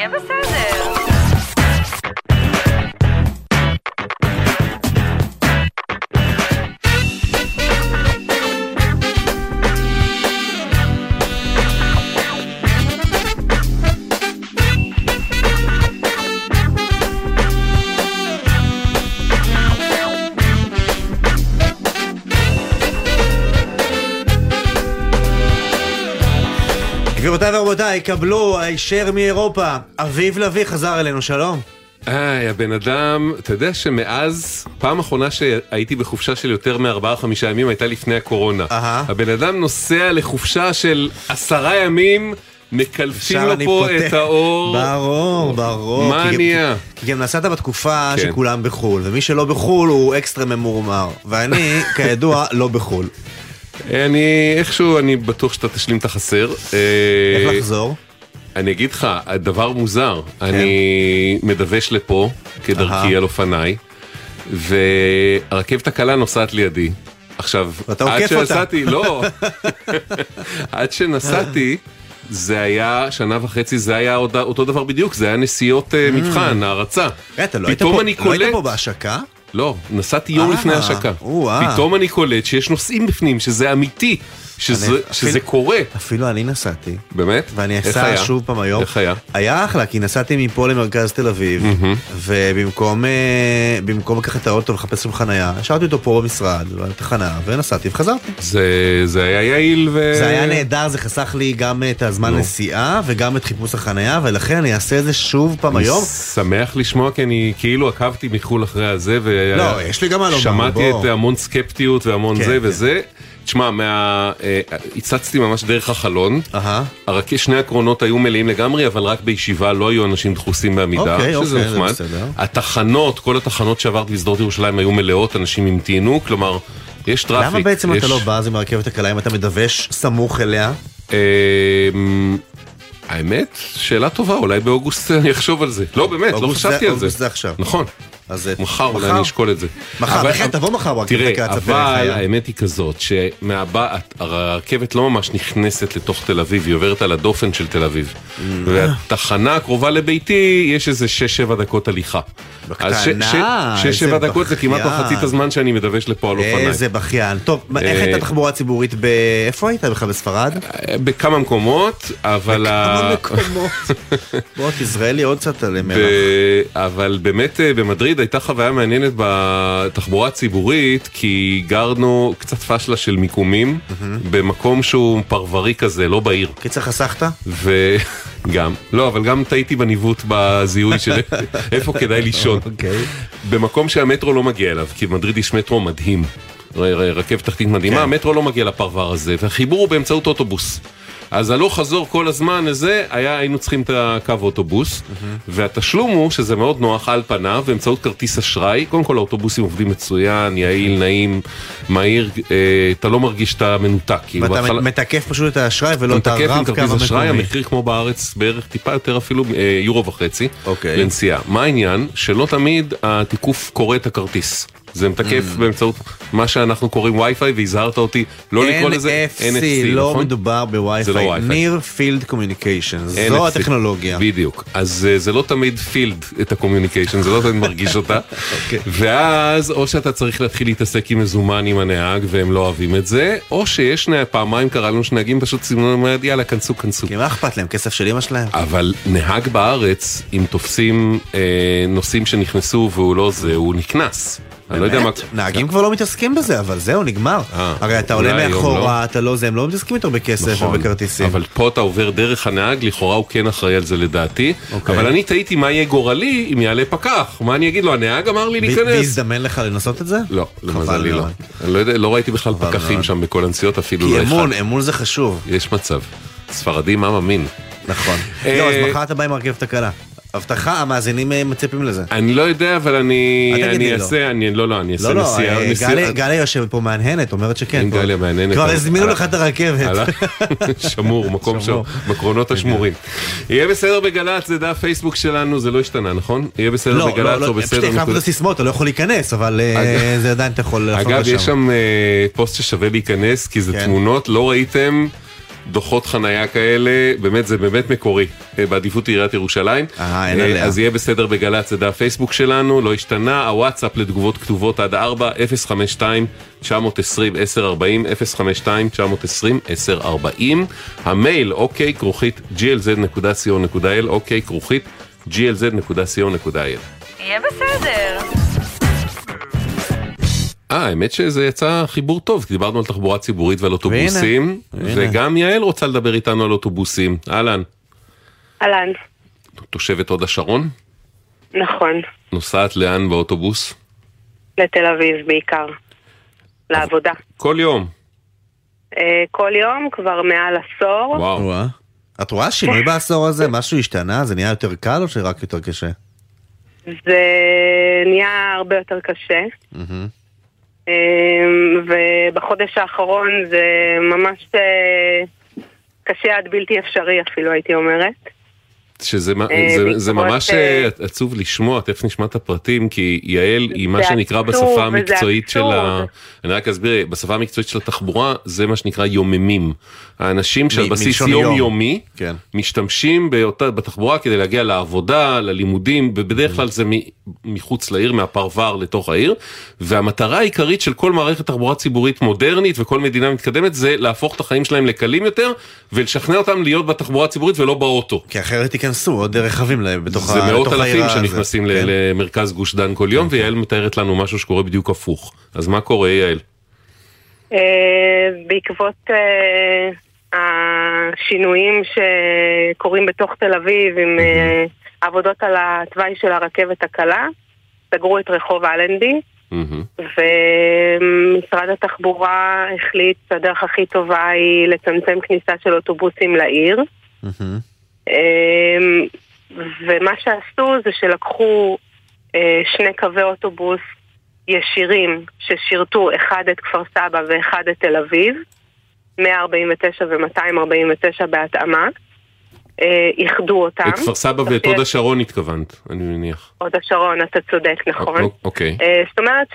יהיה בסדר. גבירותיי ורבותיי, קבלו הישר מאירופה. אביב לביא חזר אלינו, שלום. היי, הבן אדם, אתה יודע שמאז, פעם אחרונה שהייתי בחופשה של יותר מארבעה חמישה ימים הייתה לפני הקורונה. אהה. הבן אדם נוסע לחופשה של עשרה ימים, מקלפים לו פה פותח- את האור. ברור, ברור. מה כי- נהיה? כי גם נסעת בתקופה כן. שכולם בחו"ל, ומי שלא בחו"ל הוא אקסטרה ממורמר. ואני, כידוע, לא בחו"ל. אני, איכשהו, אני בטוח שאתה תשלים את החסר. אה, איך לחזור? אני אגיד לך, הדבר מוזר, אני מדווש לפה כדרכי כן. על אופניי, והרכבת הקלה נוסעת לידי. עכשיו, עד. שנסעתי, לא, עד שנסעתי, זה היה שנה וחצי, זה היה אותו דבר בדיוק, זה היה נסיעות אה, מבחן, הערצה. אתה לא היית לא פה בהשקה? לא, נסעתי יום אה, לפני השקה. או-אה. פתאום אני קולט שיש נוסעים בפנים, שזה אמיתי, שזה אני- שזה אפילו- קורה. אפילו אני נסעתי. באמת? ואני אסע? שוב פעם היום. איך היה? היה אחלה, כי נסעתי מפה למרכז תל אביב, ובמקום אה, לקחת את האוטו ולחפש שם חנייה, השארתי אותו פה במשרד, בתחנה, ונסעתי וחזרתי. זה, זה היה יעיל ו... זה היה נהדר, זה חסך לי גם את הזמן. נסיעה וגם את חיפוש החנייה, ולכן אני אעשה את זה שוב פעם אני היום. שמח לשמוע כי אני כאילו עקבתי מחו"ל אחרי הזה ו... לא, יש לי גם מה לומר, שמעתי בוא. את המון סקפטיות והמון כן, זה כן. וזה. תשמע, מה... אה, הצצתי ממש דרך החלון. הרק... שני הקרונות היו מלאים לגמרי, אבל רק בישיבה לא היו אנשים דחוסים בעמידה, אוקיי, שזה אוקיי, זה נחמד. התחנות, כל התחנות שעברתי בשדרות ירושלים היו מלאות, אנשים המתינו, כלומר, יש traffic. למה בעצם יש... אתה לא בא אז עם הרכבת הקלה אם אתה מדווש סמוך אליה? אמ, האמת, שאלה טובה, אולי באוגוסט אני אחשוב על זה. לא, באמת, לא חשבתי על זה. אוגוסט זה עכשיו. נכון. אז אה, מחר אולי אני אשקול את זה. מחר, אבל- בכלל, תבוא מחר ברכבת תראה, הקלה, תספר אבל. האמת היא כזאת, שהרכבת לא ממש נכנסת לתוך תל אביב, היא עוברת על הדופן של תל אביב. Mm. והתחנה הקרובה לביתי, יש איזה 6-7 דקות הליכה. בקטנה, איזה 6-7 דקות זה כמעט בכיין. מחצית הזמן שאני מדווש לפה על אופניי. איזה בכיין. טוב, איך אה, הייתה תחבורה ציבורית ב... איפה היית בכלל בספרד? בכמה מקומות, אבל... כמה ה- מקומות. בוא, תזרע לי עוד קצת על מלח. אבל באמת אה, הייתה חוויה מעניינת בתחבורה הציבורית כי גרנו קצת פשלה של מיקומים במקום שהוא פרברי כזה, לא בעיר. קיצר, חסכת? וגם, לא, אבל גם טעיתי בניווט בזיהוי של איפה כדאי לישון. אוקיי. במקום שהמטרו לא מגיע אליו, כי במדריד יש מטרו מדהים. רכבת תחתית מדהימה, כן. המטרו לא מגיע לפרבר הזה, והחיבור הוא באמצעות אוטובוס. אז הלוך חזור כל הזמן הזה, היה, היינו צריכים את הקו אוטובוס, והתשלום הוא, שזה מאוד נוח על פניו, באמצעות כרטיס אשראי, קודם כל האוטובוסים עובדים מצוין, יעיל, נעים, מהיר, אה, אתה לא מרגיש שאתה מנותק. כאילו, ואתה בהתחלה- מתקף פשוט את האשראי ולא את אתה מתקף עם הרב-קו כרטיס אשראי, המקומי. המחיר כמו בארץ בערך טיפה יותר אפילו אה, יורו וחצי אוקיי. לנסיעה. מה העניין? שלא תמיד התיקוף קורא את הכרטיס. זה מתקף Mm. באמצעות מה שאנחנו קוראים וי-פיי והזהרת אותי לא לקרוא לזה NFC, לא נכון? מדובר לא ב Wi-Fi. Wi-Fi. Near Field Communication, NFC. זו הטכנולוגיה. בדיוק. אז אה, זה לא תמיד field את ה communication, זה לא תמיד מרגיש אותה. אוקיי. ואז או שאתה צריך להתחיל להתעסק עם מזומן עם הנהג והם לא אוהבים את זה, או שיש נה- פעמיים קרה לנו שנהגים פשוט סימנו אומרת יאללה כנסו כנסו. כי מה אכפת להם? כסף של אמא שלהם? אבל נהג בארץ, אם תופסים אה, נוסעים שנכנסו והוא לא זה, הוא נקנס. אני לא יודע מה... נהגים כבר לא מתעסקים בזה, אבל זהו, נגמר. אה, הרי אתה עולה היום מאחורה, אתה לא זה, הם לא מתעסקים יותר בכסף נכון, ובכרטיסים. אבל פה אתה עובר דרך הנהג, לכאורה הוא כן אחראי על זה לדעתי. אוקיי. אבל אני תהיתי מה יהיה גורלי אם יעלה פקח. מה אני אגיד לו, הנהג אמר לי להיכנס. והזדמן לך לנסות את זה? לא, למזלי לא. לא לא ראיתי בכלל פקחים. שם בכל הנסיעות, אפילו כי לא אמון, אחד. אמון זה חשוב. יש מצב. ספרדי מה מאמין. נכון. אה, לא, אז מחר אתה בא עם הרכבת הקלה. הבטחה, המאזינים אה, מצפים לזה. אני לא יודע, אבל אני לי לא. אעשה, אני לא, לא, אני אעשה לא, לא, נסיעה. אה, גליה- יושבת פה מהנהנת, אומרת שכן. גליה מהנהנת, כבר אבל- הזמינו לך את הרכבת. שמור, מקום. שם, בקרונות השמורים. יהיה בסדר בגל"צ, זה דף פייסבוק שלנו, זה לא השתנה, נכון? יהיה בסדר לא, בגל"צ לא, או לא, בסדר... פשוט החלפנו את הסיסמאות, אתה לא יכול להיכנס, אבל אה, אגב- זה עדיין אתה יכול אגב, לשם. יש שם אה, פוסט ששווה להיכנס, כי זה כן. תמונות, לא ראיתם דוחות חנייה כאלה, באמת זה באמת מקורי, אה, בעדיפות עיריית ירושלים. אה, אין עליה. אז יהיה בסדר בגל"צ, זה דף פייסבוק שלנו, לא השתנה, הוואטסאפ לתגובות כתובות עד 4, 052 920 1040, 052 920 1040, המייל אוקיי כרוכית glz.co.il, אוקיי כרוכית glz.co.il. יהיה בסדר. אה, האמת שזה יצא חיבור טוב, כי דיברנו על תחבורה ציבורית ועל אוטובוסים, והנה. וגם יעל רוצה לדבר איתנו על אוטובוסים. אהלן, אהלן, תושבת הוד השרון? נכון, נוסעת לאן באוטובוס? לתל אביב בעיקר, לעבודה. כל יום. אה, כל יום, כבר מעל עשור. וואו. את רואה שינוי בעשור הזה? משהו השתנה? זה נהיה יותר קל או שרק יותר קשה? זה נהיה הרבה יותר קשה. אה, ובחודש האחרון זה ממש אה, קשה עד בלתי אפשרי אפילו, הייתי אומרת. שזה אה, זה- ממש אה, אה, עצוב לשמוע, תכף נשמע את הפרטים, כי יעל היא מה שנקרא בשפה המקצועית של ה... אני רק אסביר, בשפה המקצועית של התחבורה זה מה שנקרא יוממים. האנשים שעל בסיס. יומיומי כן. משתמשים באותה, בתחבורה כדי להגיע לעבודה, ללימודים, ובדרך כלל זה מחוץ לעיר, מהפרבר לתוך העיר, והמטרה העיקרית של כל מערכת תחבורה ציבורית מודרנית וכל מדינה מתקדמת זה להפוך את החיים שלהם לקלים יותר, ולשכנע אותם להיות בתחבורה הציבורית ולא באוטו. כי אחרת ייכנסו עוד רכבים בתוך זה ה- מאות העיר אלפים. שנכנסים כן. למרכז גוש דן כל יום, ויעל מתארת לנו משהו שקורה בדיוק הפוך. אז מה קורה, יעל? אה, בעקבות אה, השינויים שקורים בתוך תל אביב עם אה, עבודות על התוואי של הרכבת הקלה, סגרו את רחוב אלנבי, מהמם. ומשרד התחבורה החליט שהדרך הכי טובה היא לצמצם כניסה של אוטובוסים לעיר. מהמם. אמ, ומה שעשו זה שלקחו אה, שני קווי אוטובוס ישירים ששירתו אחד את כפר סבא ואחד את תל אביב, 149 ו-249 בהתאמה, אה, איחדו אותם. את כפר סבא ואת הוד השרון התכוונת, אני מניח. הוד השרון, אתה צודק, נכון. אוק- אוקיי. אה, זאת אומרת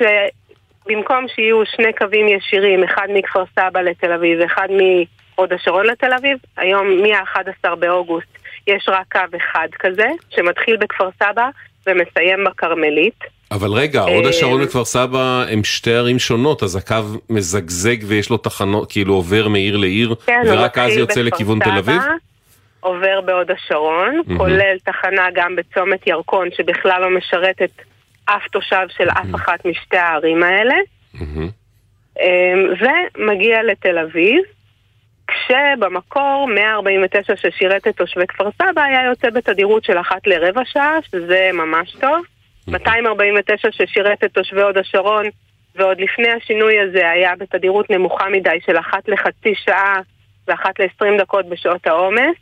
שבמקום שיהיו שני קווים ישירים, אחד מכפר סבא לתל אביב ואחד מהוד השרון לתל אביב, היום מה-11 באוגוסט יש רק קו אחד כזה, שמתחיל בכפר סבא ומסיים בכרמלית. אבל רגע, הוד אה, השרון וכפר סבא הם שתי ערים שונות, אז הקו מזגזג ויש לו תחנות, כאילו עובר מעיר לעיר, כן, ורק אז יוצא לכיוון תל אביב? עובר בהוד השרון, מהמם. כולל תחנה גם בצומת ירקון, שבכלל לא משרתת אף תושב של אף אחת משתי הערים האלה. אמ, ומגיע לתל אביב, כשבמקור 149 ששירת את תושבי כפר סבא היה יוצא בתדירות של אחת לרבע שעה, שזה ממש טוב. 249 ששירת את תושבי הוד השרון, ועוד לפני השינוי הזה היה בתדירות נמוכה מדי של אחת לחצי שעה ואחת ל-20 דקות בשעות העומס.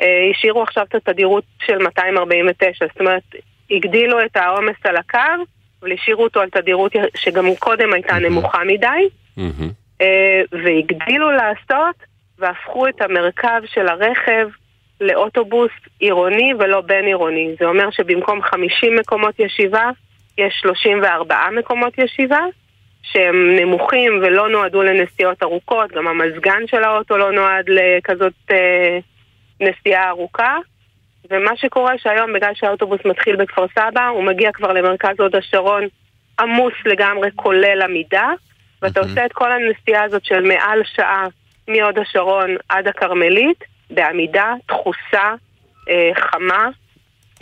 אה, השאירו עכשיו את התדירות של 249, זאת אומרת, הגדילו את העומס על הקו, אבל השאירו אותו על תדירות שגם קודם הייתה נמוכה מדי. אה, והגדילו לעשות והפכו את המרכב של הרכב לאוטובוס עירוני ולא בין עירוני. זה אומר שבמקום 50 מקומות ישיבה, יש 34 מקומות ישיבה, שהם נמוכים ולא נועדו לנסיעות ארוכות, גם המזגן של האוטו לא נועד לכזאת אה, נסיעה ארוכה. ומה שקורה שהיום, בגלל שהאוטובוס מתחיל בכפר סבא, הוא מגיע כבר למרכז הוד השרון עמוס לגמרי, כולל עמידה, ואתה עושה את כל הנסיעה הזאת של מעל שעה מהוד השרון עד הכרמלית, בעמידה, דחוסה, אה, חמה,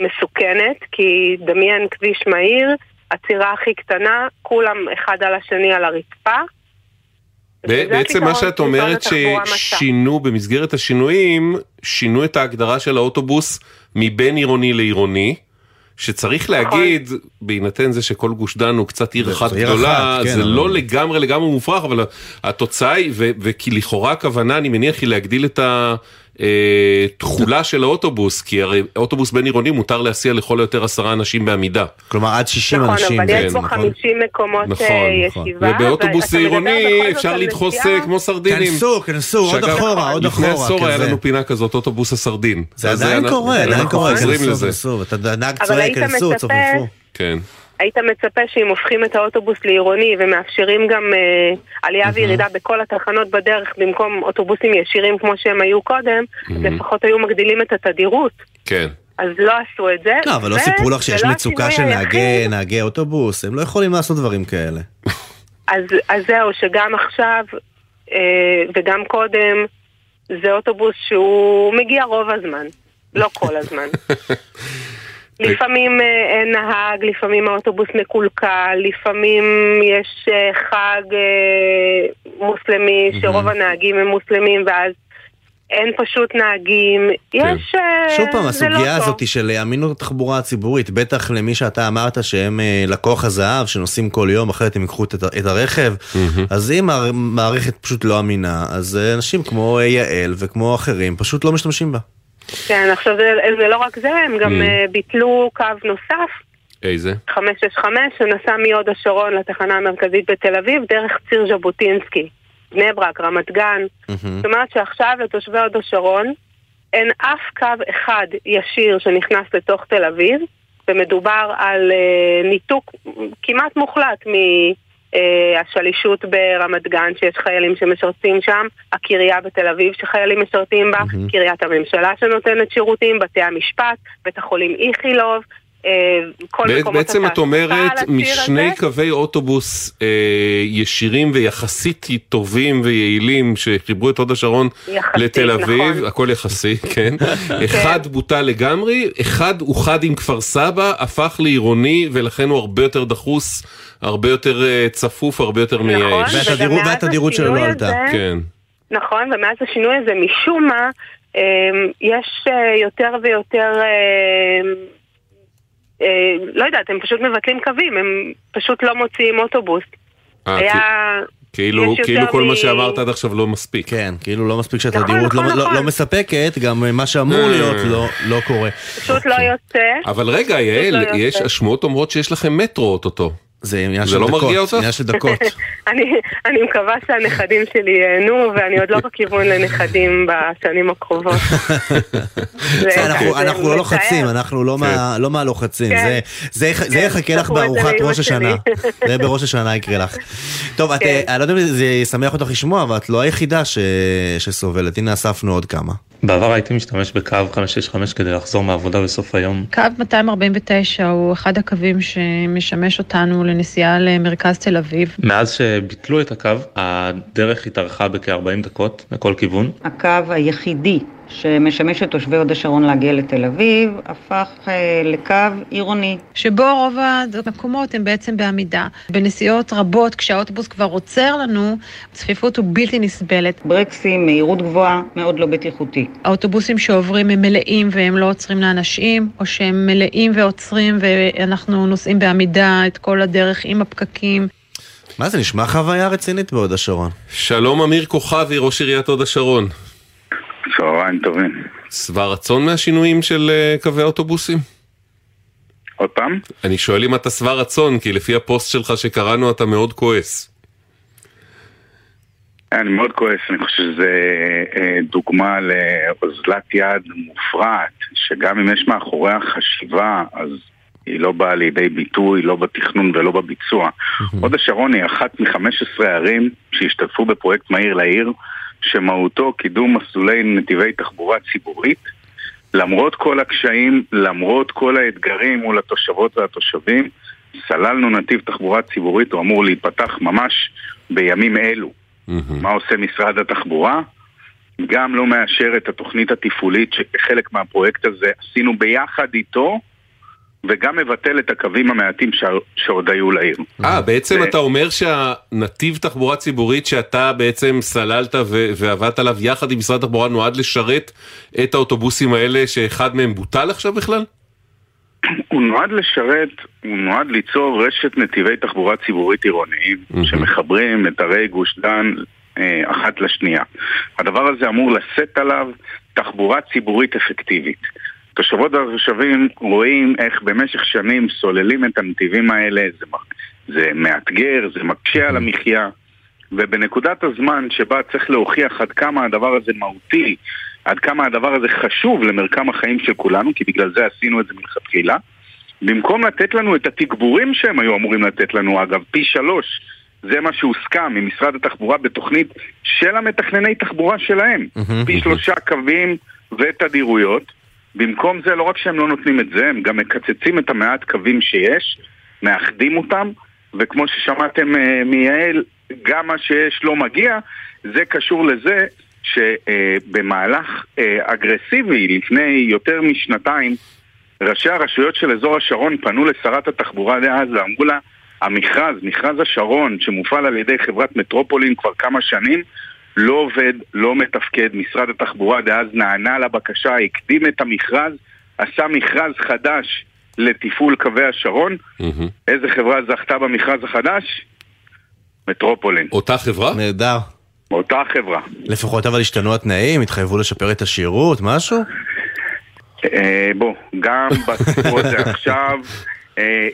מסוכנת, כי דמיין כביש מהיר, עצירה הכי קטנה, כולם אחד על השני על הרצפה. בעצם מה שאת אומרת. ששינו במסגרת השינויים, שינו את ההגדרה של האוטובוס מבין עירוני לעירוני. שצריך להגיד, בהינתן זה שכל גוש דן הוא קצת עיר אחת גדולה, אחת, כן, זה אבל- לא לגמרי לגמרי מופרך, אבל התוצאה היא, וכי לכאורה הכוונה, אני מניח, היא להגדיל את התכולה של האוטובוס, כי הרי אוטובוס בין עירוני מותר להסיע לכל היותר עשרה אנשים בעמידה. כלומר עד 60 נכון, אנשים. אבל יש כן, נכון. 50 מקומות נכון, אה, נכון. ישיבה. ובאוטובוס עירוני אפשר לדחוס אה, כמו סרדינים. כנסו, כנסו, עוד אחורה, עוד לפני אחורה. עשור היה. לנו פינה כזאת, אוטובוס הסרדין. זה עדיין אנחנו- קורה, עדיין אנחנו קורה, חוזרים כנסו, לזה. כנסו. אתה נהג אבל צועק, היית כנסו, מצפה- צופפו. כן. היית מצפה שאם הופכים את האוטובוס לעירוני ומאפשרים גם אה, עלייה וירידה בכל התחנות בדרך במקום אוטובוסים ישירים כמו שהם היו קודם, אז לפחות היו מגדילים את התדירות. כן. אז לא עשו את זה. לא, אבל לא ו- סיפרו לך שיש לא מצוקה של נהגי. נהגי אוטובוס, הם לא יכולים לעשות דברים כאלה. אז, אז זהו, שגם עכשיו אה, וגם קודם זה אוטובוס שהוא מגיע רוב הזמן, לא כל הזמן. לפעמים אה, אין נהג, לפעמים האוטובוס מקולקל, לפעמים יש אה, חג אה, מוסלמי שרוב הנהגים הם מוסלמים ואז אין פשוט נהגים. יש... אה, שוב פעם, לא הסוגיה. הזאת של אמינות התחבורה הציבורית, בטח למי שאתה אמרת שהם לקוח הזהב, שנוסעים כל יום, אחרת הם ייקחו את, את הרכב, אז אם המערכת פשוט לא אמינה, אז אנשים כמו יעל וכמו אחרים פשוט לא משתמשים בה. כן, עכשיו זה, זה לא רק זה, הם גם אה, ביטלו קו נוסף איזה? 565 שנסע מהוד השרון לתחנה המרכזית בתל אביב דרך ציר ז'בוטינסקי, בני ברק, רמת גן. זאת אומרת שעכשיו לתושבי הוד השרון אין אף קו אחד ישיר שנכנס לתוך תל אביב, ומדובר על אה, ניתוק כמעט מוחלט מהשלישות ברמת גן, שיש חיילים שמשרתים שם, הקריה בתל אביב שחיילים משרתים בה, קריית הממשלה שנותנת שירותים, בתי המשפט, בית החולים איכילוב, אה, כל מקומות בעצם את אומרת, משני הזה. קווי אוטובוס אה, ישירים ויחסית טובים ויעילים שחיברו את הוד השרון יחסית, לתל אביב, נכון. הכל יחסי, כן. אחד בוטל לגמרי, אחד אוחד עם כפר סבא, הפך לעירוני ולכן הוא הרבה יותר דחוס, הרבה יותר אה, צפוף, הרבה יותר מייאש. נכון, והתדירות- שלו לא עלתה. כן. נכון, ומאז השינוי הזה, משום מה, אה, יש אה, יותר ויותר, אה, אה, לא יודעת, הם פשוט מבטלים קווים, הם פשוט לא מוציאים אוטובוס. היה... כאילו, כאילו כל מ- מה שאמרת עד עכשיו לא מספיק. כן, כאילו לא מספיק נכון, שהתדירות לא, נכון, לא, נכון. לא מספקת, גם מה שאמור אה. להיות לא, לא קורה. פשוט לא יוצא. אבל רגע, יעל, לא. יש השמועות אומרות שיש לכם מטרו אוטוטו. זה עניין זה של לא דקות, מרגיע אותך? עניין של דקות. אני, מקווה שהנכדים שלי ייהנו, ואני עוד לא בכיוון לנכדים בשנים הקרובות. זה- בסדר, אנחנו- זה אנחנו לא. לוחצים, אנחנו לא מה- לא מהלוחצים, כן. זה- זה זה כן, יחכה לך זה בארוחת ראש השנה. זה בראש השנה יקרה לך. טוב, כן. אה, אני לא יודע אם זה ישמח אותך לשמוע, אבל את לא היחידה ש- שסובלת, הנה אספנו עוד כמה. בעבר הייתי משתמש בקו 565 כדי לחזור מהעבודה בסוף היום. קו 249 הוא אחד הקווים שמשמש אותנו לנסיעה למרכז תל אביב. מאז שביטלו את הקו, הדרך התארכה בכ-40 דקות לכל כיוון. הקו היחידי שמשמש את תושבי הוד השרון להגיע לתל אביב, הפך אה, לקו עירוני. שבו רוב המקומות הם בעצם בעמידה. בנסיעות רבות, כשהאוטובוס כבר עוצר לנו, הצפיפות הוא בלתי נסבלת. ברקסים, מהירות גבוהה, מאוד לא בטיחותי. האוטובוסים שעוברים הם מלאים והם לא עוצרים לאנשים, או שהם מלאים ועוצרים ואנחנו נוסעים בעמידה את כל הדרך עם הפקקים. מה זה נשמע חוויה רצינית בהוד השרון. שלום אמיר כוכבי, ראש עיריית הוד השרון. צהריים טובים. שבע רצון מהשינויים של אה, קווי האוטובוסים? עוד פעם? אני שואל אם אתה שבע רצון, כי לפי הפוסט שלך שקראנו אתה מאוד כועס. אני מאוד כועס, אני חושב שזה אה, דוגמה לאוזלת יד מופרעת, שגם אם יש מאחוריה חשיבה, אז היא לא באה לידי ביטוי, לא בתכנון ולא בביצוע. הוד השרון היא אחת מ-15 ערים שהשתתפו בפרויקט מהיר לעיר, שמהותו קידום מסלולי נתיבי תחבורה ציבורית. למרות כל הקשיים, למרות כל האתגרים מול התושבות והתושבים, סללנו נתיב תחבורה ציבורית, הוא אמור להיפתח ממש בימים אלו. מה עושה משרד התחבורה? גם לא מאשר את התוכנית התפעולית שחלק מהפרויקט הזה עשינו ביחד איתו וגם מבטל את הקווים המעטים ש... שעוד היו לעיר. אה, בעצם ו- אתה אומר שהנתיב תחבורה ציבורית שאתה בעצם סללת ו- ועבדת עליו יחד עם משרד התחבורה נועד לשרת את האוטובוסים האלה שאחד מהם בוטל עכשיו בכלל? הוא נועד לשרת, הוא נועד ליצור רשת נתיבי תחבורה ציבורית עירוניים שמחברים את ערי גוש דן אה, אחת לשנייה. הדבר הזה אמור לשאת עליו תחבורה ציבורית אפקטיבית. תושבות והתושבים רואים איך במשך שנים סוללים את הנתיבים האלה, זה, זה מאתגר, זה מקשה על המחיה, ובנקודת הזמן שבה צריך להוכיח עד כמה הדבר הזה מהותי, עד כמה הדבר הזה חשוב למרקם החיים של כולנו, כי בגלל זה עשינו את זה מלכתחילה, במקום לתת לנו את התגבורים שהם היו אמורים לתת לנו, אגב, פי שלוש, זה מה שהוסכם ממשרד התחבורה בתוכנית של המתכנני תחבורה שלהם, פי שלושה קווים ותדירויות. במקום זה, לא רק שהם לא נותנים את זה, הם גם מקצצים את המעט קווים שיש, מאחדים אותם, וכמו ששמעתם uh, מיעל, גם מה שיש לא מגיע, זה קשור לזה שבמהלך uh, uh, אגרסיבי לפני יותר משנתיים, ראשי הרשויות של אזור השרון פנו לשרת התחבורה דאז ואמרו לה, המכרז, מכרז השרון, שמופעל על ידי חברת מטרופולין כבר כמה שנים, לא עובד, לא מתפקד. משרד התחבורה דאז נענה לבקשה, הקדים את המכרז, עשה מכרז חדש לתפעול קווי השרון. איזה חברה זכתה במכרז החדש? מטרופולין. אותה חברה? נהדר. אותה חברה. לפחות אבל השתנו התנאים, התחייבו לשפר את השירות, משהו? אה, בוא, גם בסיפור הזה עכשיו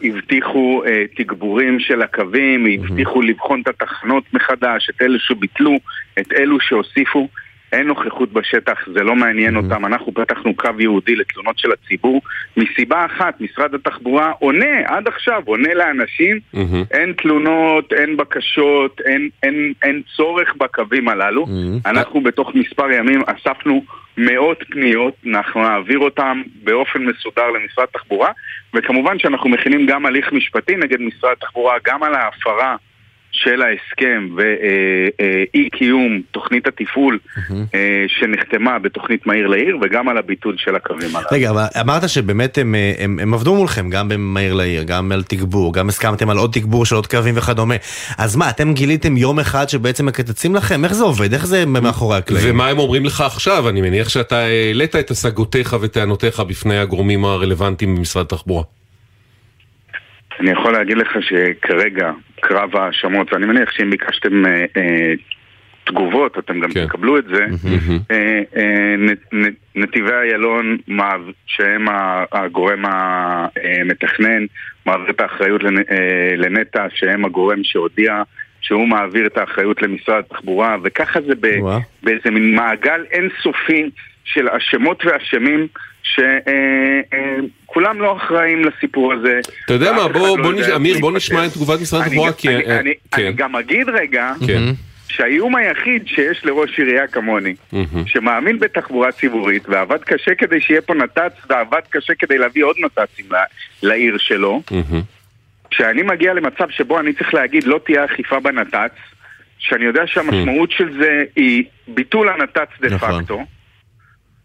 הבטיחו אה, תגבורים של הקווים, הבטיחו לבחון את התחנות מחדש, את אלו שביטלו, את אלו שהוסיפו. אין נוכחות בשטח, זה לא מעניין אותם. אנחנו פתחנו קו ייעודי לתלונות של הציבור מסיבה אחת, משרד התחבורה עונה, עד עכשיו עונה לאנשים, אין תלונות, אין בקשות, אין, אין, אין צורך בקווים הללו. אנחנו בתוך מספר ימים אספנו מאות פניות, אנחנו נעביר אותם באופן מסודר למשרד התחבורה, וכמובן שאנחנו מכינים גם הליך משפטי נגד משרד התחבורה, גם על ההפרה של ההסכם ואי קיום תוכנית התפעול אה, שנחתמה בתוכנית מהיר לעיר וגם על הביטול של הקווים הללו. רגע, אבל אמרת שבאמת הם, אה, הם, הם עבדו מולכם, גם במהיר לעיר, גם על תגבור, גם הסכמתם על עוד תגבור של עוד קווים וכדומה. אז מה, אתם גיליתם יום אחד שבעצם מקצצים לכם? איך זה עובד? איך זה מאחורי הקלעים? ומה הם אומרים לך עכשיו? אני מניח שאתה העלית את השגותיך וטענותיך בפני הגורמים הרלוונטיים במשרד התחבורה. אני יכול להגיד לך שכרגע קרב ההאשמות, ואני מניח שאם ביקשתם אה, אה, תגובות, אתם גם כן. תקבלו את זה, אה, אה, נ- נ- נתיבי איילון, שהם הגורם המתכנן, מעביר את האחריות לנ- אה, לנטע, שהם הגורם שהודיע שהוא מעביר את האחריות למשרד התחבורה, וככה זה ב-. באיזה מין מעגל אינסופי של אשמות ואשמים. שכולם לא אחראים לסיפור הזה. אתה יודע מה, בוא, לא בוא, נש... אמיר, בוא. נשמע את תגובת משרד התחבורה. אני- אה, אני- כן, אני גם אגיד רגע, כן. שהאיום היחיד שיש לראש עירייה כמוני. שמאמין בתחבורה ציבורית ועבד קשה כדי שיהיה פה נת"צ ועבד קשה כדי להביא עוד נת"צים לעיר שלו. כשאני מגיע למצב שבו אני צריך להגיד לא תהיה אכיפה בנת"צ, שאני יודע שהמשמעות של זה היא ביטול הנת"צ דה נכון. פקטו,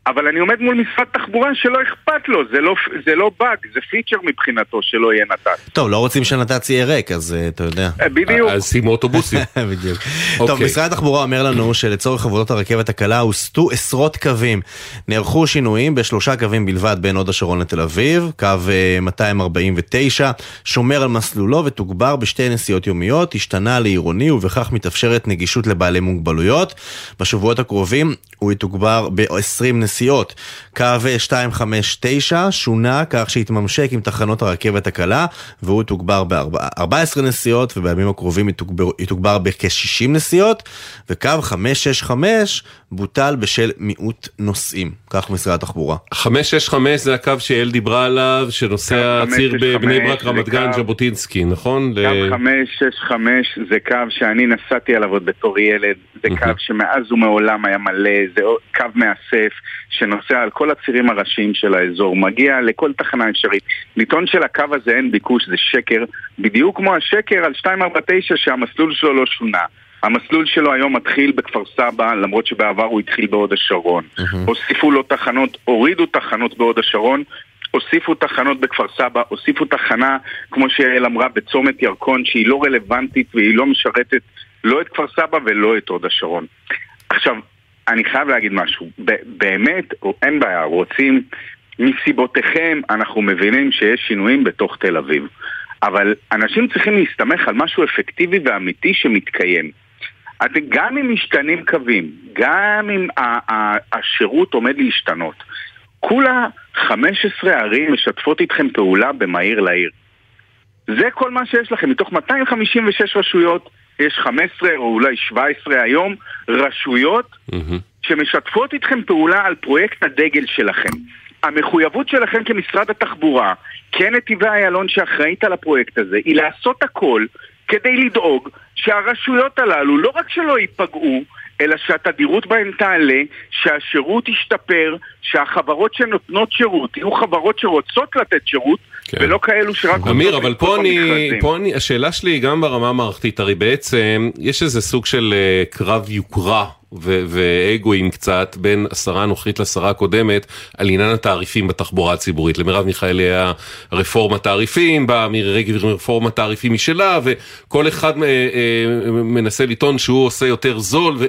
אבל אני עומד מול משרד תחבורה שלא אכפת לו, זה לא, זה לא באג, זה פיצ'ר מבחינתו שלא יהיה נת"צ. טוב, לא רוצים שהנת"צ יהיה ריק, אז אה, אתה יודע. אה, בדיוק. אז שימו אוטובוסים. בדיוק. אוקיי. טוב, משרד התחבורה אומר לנו שלצורך עבודות הרכבת הקלה הוסטו עשרות קווים. נערכו שינויים בשלושה קווים בלבד בין הוד השרון לתל אביב, קו אה, 249, שומר על מסלולו ותוגבר בשתי נסיעות יומיות, השתנה לעירוני ובכך מתאפשרת נגישות לבעלי מוגבלויות. בשבועות הקרובים הוא יתוגבר ב-20 נסיעות. קו 259 שונה כך שהתממשק עם תחנות הרכבת הקלה והוא תוגבר ב-14 נסיעות ובימים הקרובים יתוגבר, יתוגבר בכ-60 נסיעות וקו 565 בוטל בשל מיעוט נוסעים, כך משרד התחבורה. 565 זה הקו שיעל דיברה עליו, שנוסע קו ציר 565 בבני ברק, רמת גן, ז'בוטינסקי, נכון? קו ל- 565 זה קו שאני נסעתי עליו עוד בתור ילד, זה. קו שמאז ומעולם היה מלא, זה קו מאסף שנוסע על כל הצירים הראשיים של האזור, מגיע לכל תחנה אפשרית. לטעון שלקו הזה אין ביקוש זה שקר, בדיוק כמו השקר על 249 שהמסלול שלו לא שונה. המסלול שלו היום מתחיל בכפר סבא, למרות שבעבר הוא התחיל בהוד השרון. הוסיפו לו תחנות, הורידו תחנות בהוד השרון, הוסיפו תחנות בכפר סבא, הוסיפו תחנה, כמו שיעל אמרה, בצומת ירקון, שהיא לא רלוונטית והיא לא משרתת לא את כפר סבא ולא את הוד השרון. עכשיו, אני חייב להגיד משהו, באמת, אין בעיה, רוצים, מסיבותיכם אנחנו מבינים שיש שינויים בתוך תל אביב. אבל אנשים צריכים להסתמך על משהו אפקטיבי ואמיתי שמתקיים. את, גם אם משתנים קווים, גם אם השירות עומד להשתנות, כולה 15 ערים משתפות איתכם פעולה במהיר לעיר. זה כל מה שיש לכם. מתוך 256 רשויות, יש 15 או אולי 17 היום רשויות מהמם. שמשתפות איתכם פעולה על פרויקט הדגל שלכם. המחויבות שלכם כמשרד התחבורה, כנתיבי איילון שאחראית על הפרויקט הזה, היא לעשות הכל כדי לדאוג שהרשויות הללו לא רק שלא ייפגעו, אלא שהתדירות בהן תעלה, שהשירות ישתפר, שהחברות שנותנות שירות יהיו חברות שרוצות לתת שירות, כן. ולא כאלו שרק אמיר, אבל פה אני. פה אני, השאלה שלי היא גם ברמה המערכתית, הרי בעצם יש איזה סוג של אה, קרב יוקרה ו- ואגואים קצת בין השרה הנוכחית לשרה הקודמת על עניין התעריפים בתחבורה הציבורית. למרב מיכאלי היה רפורמת תעריפים, באה מירי רגב עם רפורמת תעריפים משלה, וכל אחד אה, אה, מנסה לטעון שהוא עושה יותר זול. ו...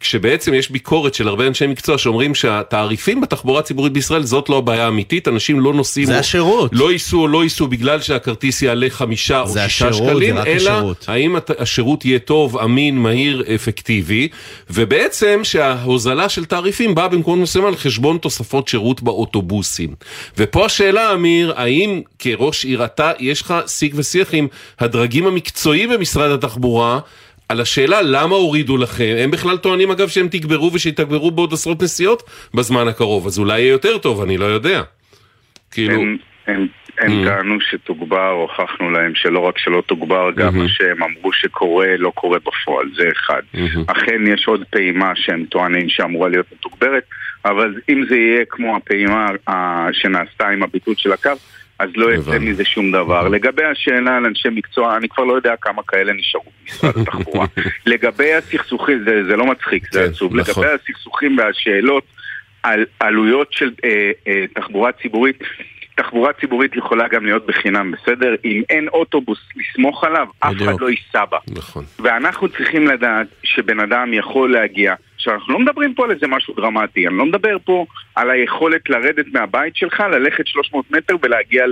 כשבעצם יש ביקורת של הרבה אנשי מקצוע שאומרים שהתעריפים בתחבורה הציבורית בישראל זאת לא הבעיה האמיתית, אנשים לא נוסעים, זה או השירות. לא ייסעו או לא ייסעו בגלל שהכרטיס יעלה חמישה או שישה השירות, שקלים, זה אלא השירות. האם השירות יהיה טוב, אמין, מהיר, אפקטיבי, ובעצם שההוזלה של תעריפים באה במקומות מסוים על חשבון תוספות שירות באוטובוסים. ופה השאלה, אמיר, האם כראש עיר אתה, יש לך שיג ושיח עם הדרגים המקצועיים במשרד התחבורה, על השאלה למה הורידו לכם, הם בכלל טוענים אגב שהם תגברו ושיתגברו בעוד עשרות נסיעות בזמן הקרוב, אז אולי יהיה יותר טוב, אני לא יודע. כאילו, הם, הם, הם Mm. טענו שתוגבר, הוכחנו להם שלא רק שלא תוגבר, גם מה שהם אמרו שקורה, לא קורה בפועל, זה אחד. מהמם. אכן יש עוד פעימה שהם טוענים שאמורה להיות מתוגברת, אבל אם זה יהיה כמו הפעימה שנעשתה עם הביטול של הקו, אז לא יצא. מזה שום דבר. לגבי השאלה על אנשי מקצוע, אני כבר לא יודע כמה כאלה נשארו במשרד התחבורה. לגבי הסכסוכים, זה, זה לא מצחיק, זה כן, עצוב. נכון. לגבי הסכסוכים והשאלות על עלויות של אה, אה, תחבורה ציבורית, תחבורה ציבורית יכולה גם להיות בחינם, בסדר? אם אין אוטובוס לסמוך עליו, אף אחד. לא ייסע בה. נכון. ואנחנו צריכים לדעת שבן אדם יכול להגיע. עכשיו, אנחנו לא מדברים פה על איזה משהו דרמטי, אני לא מדבר פה על היכולת לרדת מהבית שלך, ללכת 300 מטר ולהגיע אה,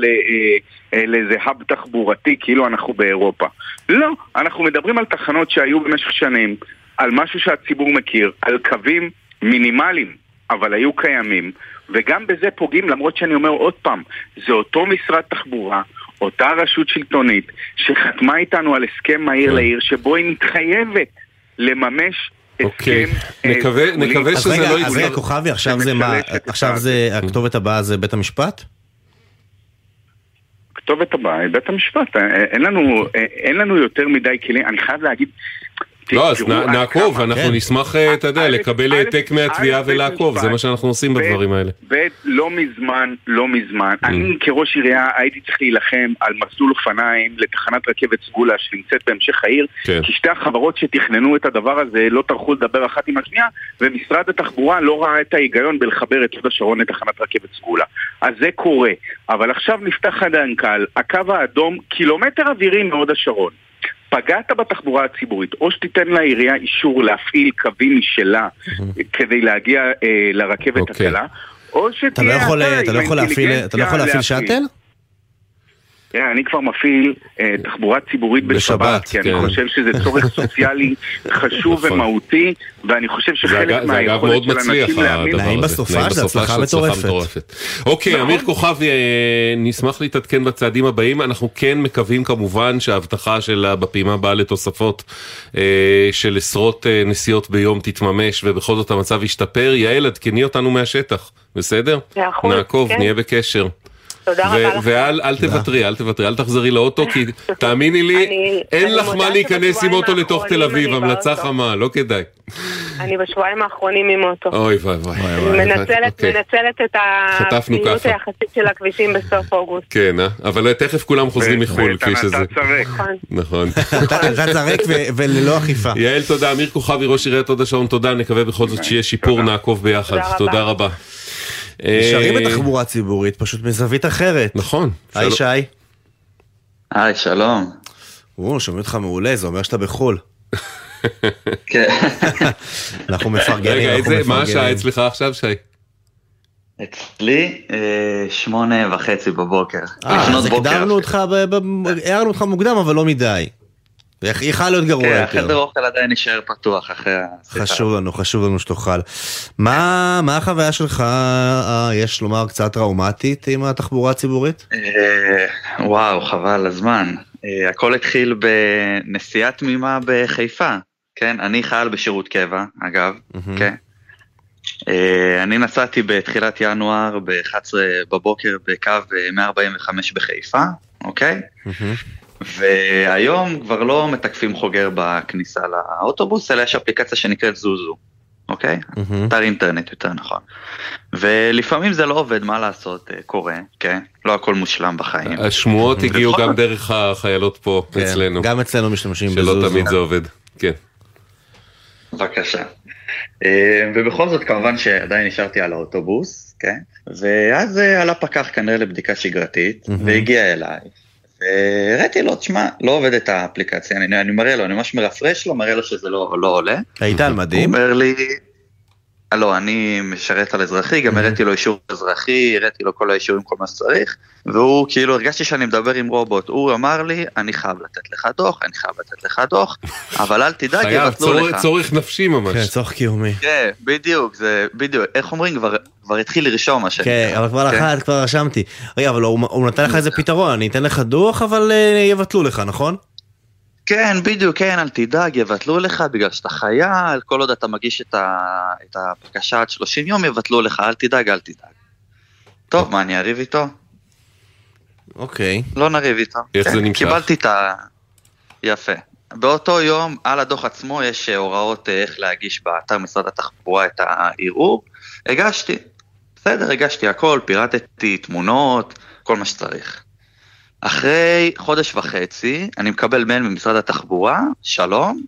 אה, לאיזה האב תחבורתי, כאילו אנחנו באירופה. לא, אנחנו מדברים על תחנות שהיו במשך שנים, על משהו שהציבור מכיר, על קווים מינימליים, אבל היו קיימים, וגם בזה פוגעים, למרות שאני אומר עוד פעם, זה אותו משרד תחבורה, אותה רשות שלטונית, שחתמה איתנו על הסכם מהיר כן. לעיר, שבו היא מתחייבת לממש אוקיי. אה, נקווה- שזה רגע, לא אז רגע, כוכבי, עכשיו זה מה, עכשיו זה, הכתובת הבאה זה בית המשפט? הכתובת הבאה היא בית המשפט. אה, אין לנו, אה, אין לנו יותר מדי כלים, אני חייב להגיד... לא, אז נעקוב, אנחנו כן. נשמח, אה, אתה יודע, לקבל העתק מהתביעה ולעקוב, זה. מה שאנחנו עושים בדברים האלה. ב', לא מזמן, לא מזמן. Mm. אני כראש עירייה הייתי צריך להילחם על מסלול אופניים לתחנת רכבת סגולה שנמצאת בהמשך העיר, כן. כי שתי החברות שתכננו את הדבר הזה לא טרחו לדבר אחת עם השנייה, ומשרד התחבורה לא ראה את ההיגיון בלחבר את הוד השרון לתחנת רכבת סגולה. אז זה קורה. אבל עכשיו נפתח הדנקל, הקו האדום, קילומטר אווירי מהוד השרון. פגעת בתחבורה הציבורית, או שתיתן לעירייה אישור להפעיל קווים משלה כדי להגיע אה, לרכבת אוקיי. הקלה, או שתהיה אתה לא יכול, לא להפעיל, לא להפעיל שאטל? תראה, אני כבר מפעיל אה, תחבורה ציבורית בשבת, בשבת, כי כן. אני חושב שזה צורך סוציאלי חשוב נכון. ומהותי, ואני חושב זה שחלק אגב- זה אגב מהיכולת מאוד של מצליח אנשים להאמין... הדבר נעים הזה. נעים זה בסופש, הצלחה מטורפת. אוקיי, נכון. אמיר כוכבי, אה, נשמח להתעדכן בצעדים הבאים, אנחנו כן מקווים כמובן שההבטחה של בפעימה הבאה לתוספות אה, של עשרות אה, נסיעות ביום תתממש ובכל זאת המצב ישתפר. יעל, עדכני אותנו מהשטח, בסדר? נעקוב, כן. נהיה בקשר. תודה ו- רבה לך. ואל אל תוותרי, אל תוותרי, אל תחזרי לאוטו, כי תאמיני לי, אין לך מה להיכנס עם אוטו לתוך תל אביב, אני המלצה. חמה, לא כדאי. אני בשבועיים האחרונים עם אוטו. אוי ואבוי. מנצלת, אוקיי. מנצלת את הפעילות. היחסית של הכבישים בסוף אוגוסט. כן, אה? אבל תכף כולם חוזרים מחו"ל, כפי שזה. צרק. נכון. נכון. אתה ו- וללא אכיפה. יעל, תודה. אמיר כוכבי, ראש עיריית הוד השרון, תודה. נקווה בכל זאת שיהיה שיפור. נעקוב ביחד. תודה רבה. רבה. נשארים אה, בתחבורה ציבורית, פשוט מזווית אחרת. נכון. היי. שי. היי, שלום. או, שומעים אותך מעולה, זה אומר שאתה בחו"ל. כן. אנחנו מפרגנים, רגע, אנחנו איזה- מה השעה מפרגנים. אצלך עכשיו, שי? אצלי אה, שמונה וחצי בבוקר. אה, אז בוקר. הקדמנו אותך, הערנו אותך מוקדם, אבל לא מדי. יכ- יכל להיות גרוע כן, יותר. החדר אוכל עדיין יישאר פתוח אחרי השיחה. חשוב לנו, חשוב לנו שתאכל. מה מה החוויה שלך, אה, יש לומר, קצת טראומטית עם התחבורה הציבורית? אה, וואו, חבל הזמן. אה, הכל התחיל בנסיעה תמימה בחיפה. כן, אני חייל בשירות קבע, אגב. כן. אני נסעתי בתחילת ינואר ב-11 בבוקר בקו אה, 145 בחיפה, אוקיי? והיום כבר לא מתקפים חוגר בכניסה לאוטובוס, אלא יש אפליקציה שנקראת זוזו, אוקיי? אתר אינטרנט יותר נכון. ולפעמים זה לא עובד, מה לעשות, אה, קורה, כן? לא הכל מושלם בחיים. השמועות הגיעו ובכל גם דרך החיילות פה כן, אצלנו, גם אצלנו משתמשים שלא בזוזו. תמיד זה עובד. כן. בבקשה. אה, ובכל זאת כמובן שעדיין נשארתי על האוטובוס, כן? ואז אה, עלה פקח כנראה לבדיקה שגרתית, והגיע אליי. והראיתי לו, תשמע, לא עובדת האפליקציה, אני, אני מראה לו, אני ממש מרפרש לו, מראה לו שזה לא, לא עולה. היית על הוא מדים? אומר לי, "אה, לא, אני משרת על אזרחי, גם הראיתי לו אישור אזרחי, הראיתי לו כל האישורים, כל מה שצריך, והוא כאילו, הרגשתי שאני מדבר עם רובוט, הוא אמר לי, אני חייב לתת לך דוח, אני חייב לתת לך דוח, אבל אל תדאג, יבטלו לך. צורך נפשי כן, ממש. צורך קיומי. כן, בדיוק, זה, בדיוק, איך אומרים, כבר, כבר התחיל לרשום מה שאני... כן, אבל כבר כן. לחת, כבר רשמתי. רגע, אבל הוא הוא נתן לך איזה פתרון, אני אתן לך דוח, אבל אה, יבטלו לך, נכון? כן, בדיוק, כן, אל תדאג, יבטלו לך בגלל שאתה חייל, כל עוד אתה מגיש את, ה, את הבקשה עד 30 יום, יבטלו לך, אל תדאג, אל תדאג. טוב, מה, אני אריב איתו? אוקיי. לא נריב איתו. איך כן, זה נמשך? קיבלתי את ה... יפה. באותו יום, על הדוח עצמו יש הוראות אה, איך להגיש באתר משרד התחבורה את הערעור. הגשתי. בסדר, הגשתי הכל, פירטתי תמונות, כל מה שצריך. אחרי חודש וחצי, אני מקבל מייל ממשרד התחבורה, שלום,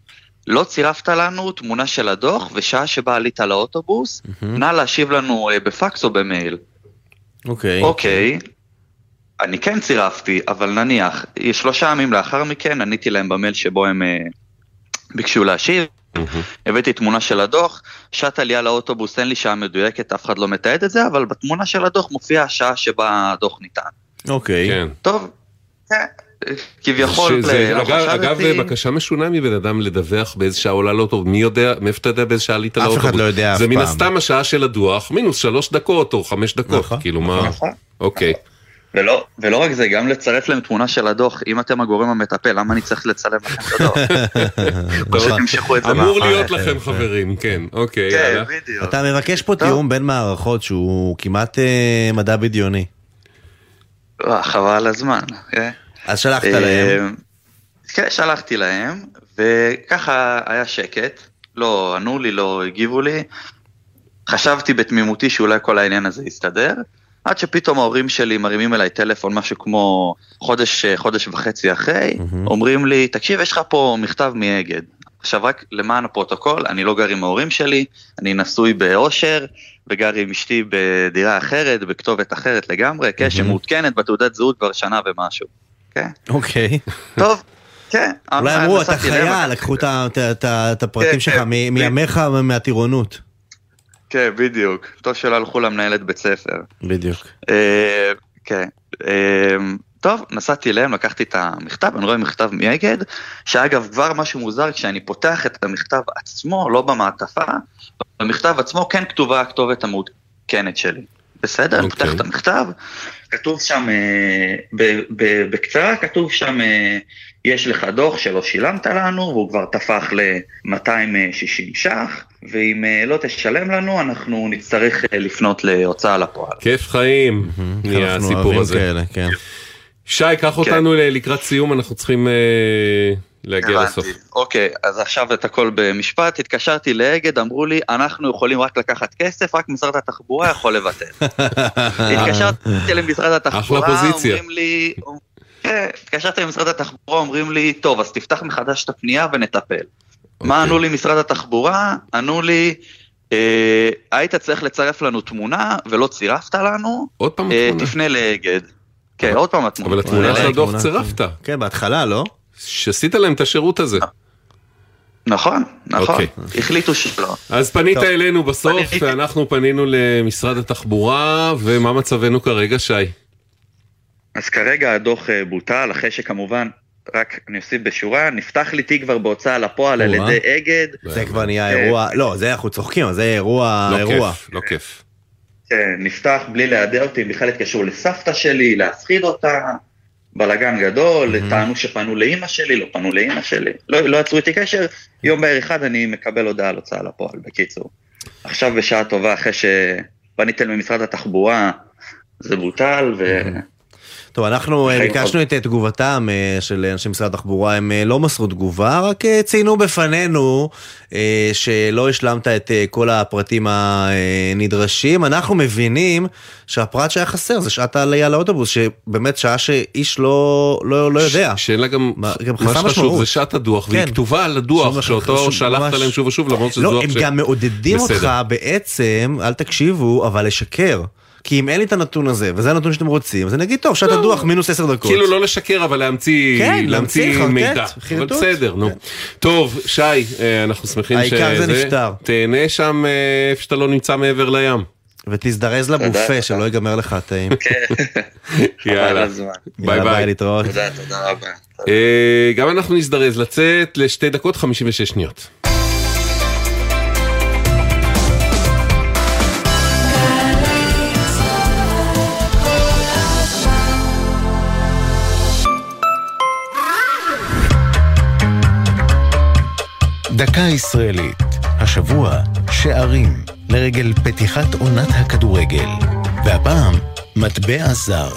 לא צירפת לנו תמונה של הדוח ושעה שבה עלית לאוטובוס, נא להשיב לנו אה, בפקס או במייל. אוקיי. אוקיי, אני כן צירפתי, אבל נניח, שלושה ימים לאחר מכן עניתי להם במייל שבו הם אה, ביקשו להשיב, הבאתי תמונה של הדוח, שעת עלייה לאוטובוס, אין לי שעה מדויקת, אף אחד לא מתעד את זה, אבל בתמונה של הדוח מופיעה השעה שבה הדוח ניתן. אוקיי. כן. טוב, כביכול, שזה- לא אגב, אגב. בקשה משונה מבן אדם לדווח באיזה שעה עולה לאוטו, מי יודע, מאיפה אתה יודע באיזה שעה עלית אף אחד לאוטובוס? לא יודע אף זה מן פעם. הסתם השעה של הדוח, מינוס שלוש דקות או חמש דקות, נכון, כאילו מה, נכון. אוקיי. ולא, ולא רק זה, גם לצרף להם תמונה של הדוח, אם אתם הגורם המטפל, למה אני צריך לצלם לכם את הדוח? את זה אמור. להיות לכם חברים, כן, אוקיי, כן. בדיוק. אתה מבקש פה טוב. תיאום בין מערכות שהוא כמעט אה, מדע בדיוני. אה, חבל על הזמן, כן. אז שלחת אה, להם. כן, שלחתי להם, וככה היה שקט, לא ענו לי, לא הגיבו לי. חשבתי בתמימותי שאולי כל העניין הזה יסתדר, עד שפתאום ההורים שלי מרימים אליי טלפון משהו כמו חודש, חודש וחצי אחרי, אומרים לי, תקשיב, יש לך פה מכתב מאגד. עכשיו רק למען הפרוטוקול, אני לא גר עם ההורים שלי, אני נשוי באושר, וגר עם אשתי בדירה אחרת, בכתובת אחרת לגמרי, כן, שמעודכנת בתעודת זהות כבר שנה ומשהו. כן, אוקיי. טוב, כן. אולי אבל אמרו, אתה חייל, לקחו את את הפרטים כן, שלך כן. מימיך ומהטירונות. כן, בדיוק. טוב שלא הלכו למנהלת בית ספר. בדיוק. אה, כן. טוב, נסעתי אליהם, לקחתי את המכתב, אני רואה מכתב מאגד, שאגב, כבר משהו מוזר, כשאני פותח את המכתב עצמו, לא במעטפה, במכתב עצמו כן כתובה הכתובת המעודכנת שלי. בסדר? אני אוקיי. פותח את המכתב, כתוב שם, אה, בקצרה, כתוב שם, אה, יש לך דוח שלא שילמת לנו, והוא כבר תפח ל-260 ש"ח, ואם אה, לא תשלם לנו, אנחנו נצטרך לפנות להוצאה לפועל. כיף חיים, נהיה הסיפור הזה. כאלה, כן. שי, קח אותנו ל- לקראת סיום, אנחנו צריכים אה, להגיע לסוף. הבנתי. אוקיי, אז עכשיו את הכל במשפט, התקשרתי לאגד, אמרו לי, אנחנו יכולים רק לקחת כסף, רק משרד התחבורה יכול לבטל. התקשרתי למשרד התחבורה. אומרים לי, כן, התקשרתי למשרד התחבורה, אומרים לי, טוב, אז תפתח מחדש את הפנייה ונטפל. מה אוקיי. ענו לי משרד התחבורה? ענו לי, אה, היית צריך לצרף לנו תמונה ולא צירפת לנו, עוד פעם אה. תפנה לאגד. כן, עוד פעם התמונה. אבל התמונה של הדוח צירפת, כן, בהתחלה, לא? שעשית להם את השירות הזה. נכון, נכון, אוקיי. החליטו שלא. אז פנית טוב. אלינו בסוף. ואנחנו פנינו למשרד התחבורה, ומה מצבנו כרגע, שי? אז כרגע הדוח אה, בוטל, אחרי שכמובן, רק אני אוסיף בשורה, נפתח לי תיק כבר בהוצאה לפועל על. ידי אגד, זה כבר נהיה אירוע, לא, זה אנחנו צוחקים, זה אירוע, לא אירוע. כיף, לא כיף. כן, נפתח בלי להיעדר אותי, בכלל התקשרו לסבתא שלי, להפחיד אותה, בלאגן גדול, טענו שפנו לאימא שלי, לא פנו לאימא שלי, לא, לא יצרו איתי קשר, יום בהר אחד אני מקבל הודעה על הוצאה לפועל, בקיצור. עכשיו בשעה טובה, אחרי שפניתם ממשרד התחבורה, זה בוטל, ו... טוב, אנחנו אה, ביקשנו את אה, תגובתם אה, של אנשי משרד התחבורה, הם לא מסרו תגובה, רק ציינו בפנינו שלא השלמת את כל הפרטים הנדרשים. אנחנו מבינים שהפרט שהיה חסר זה שעת העלייה לאוטובוס, שבאמת שעה שאיש לא, לא, לא יודע. ש- שאין לה גם, מה- גם מה חסר שחשוב משמעות. זה שעת הדוח, והיא כן. כתובה על הדוח, שאותו שלחת ממש. להם שוב ושוב, למרות שזה לא, דוח הם ש... גם מעודדים בסדר. אותך בעצם, אל תקשיבו, אבל לשקר. כי אם אין לי את הנתון הזה, וזה הנתון שאתם רוצים, אז אני אגיד, טוב, שעת הדוח מינוס עשר דקות. כאילו לא לשקר, אבל להמציא, כן, להמציא חרטט, מידע. אבל חרטוט. בסדר, נו. כן. טוב, שי, אה, אנחנו שמחים העיקר זה נפתר. תהנה שם אה, איפה שאתה לא נמצא מעבר לים. ותזדרז לבופה. שלא ייגמר לך הטעים. יאללה, חבל הזמן. ביי יאללה, ביי. להתראות. תודה, תודה רבה. אה, גם אנחנו נזדרז לצאת לשתי דקות 56 שניות. דקה ישראלית, השבוע שערים לרגל פתיחת עונת הכדורגל, והפעם מטבע זר.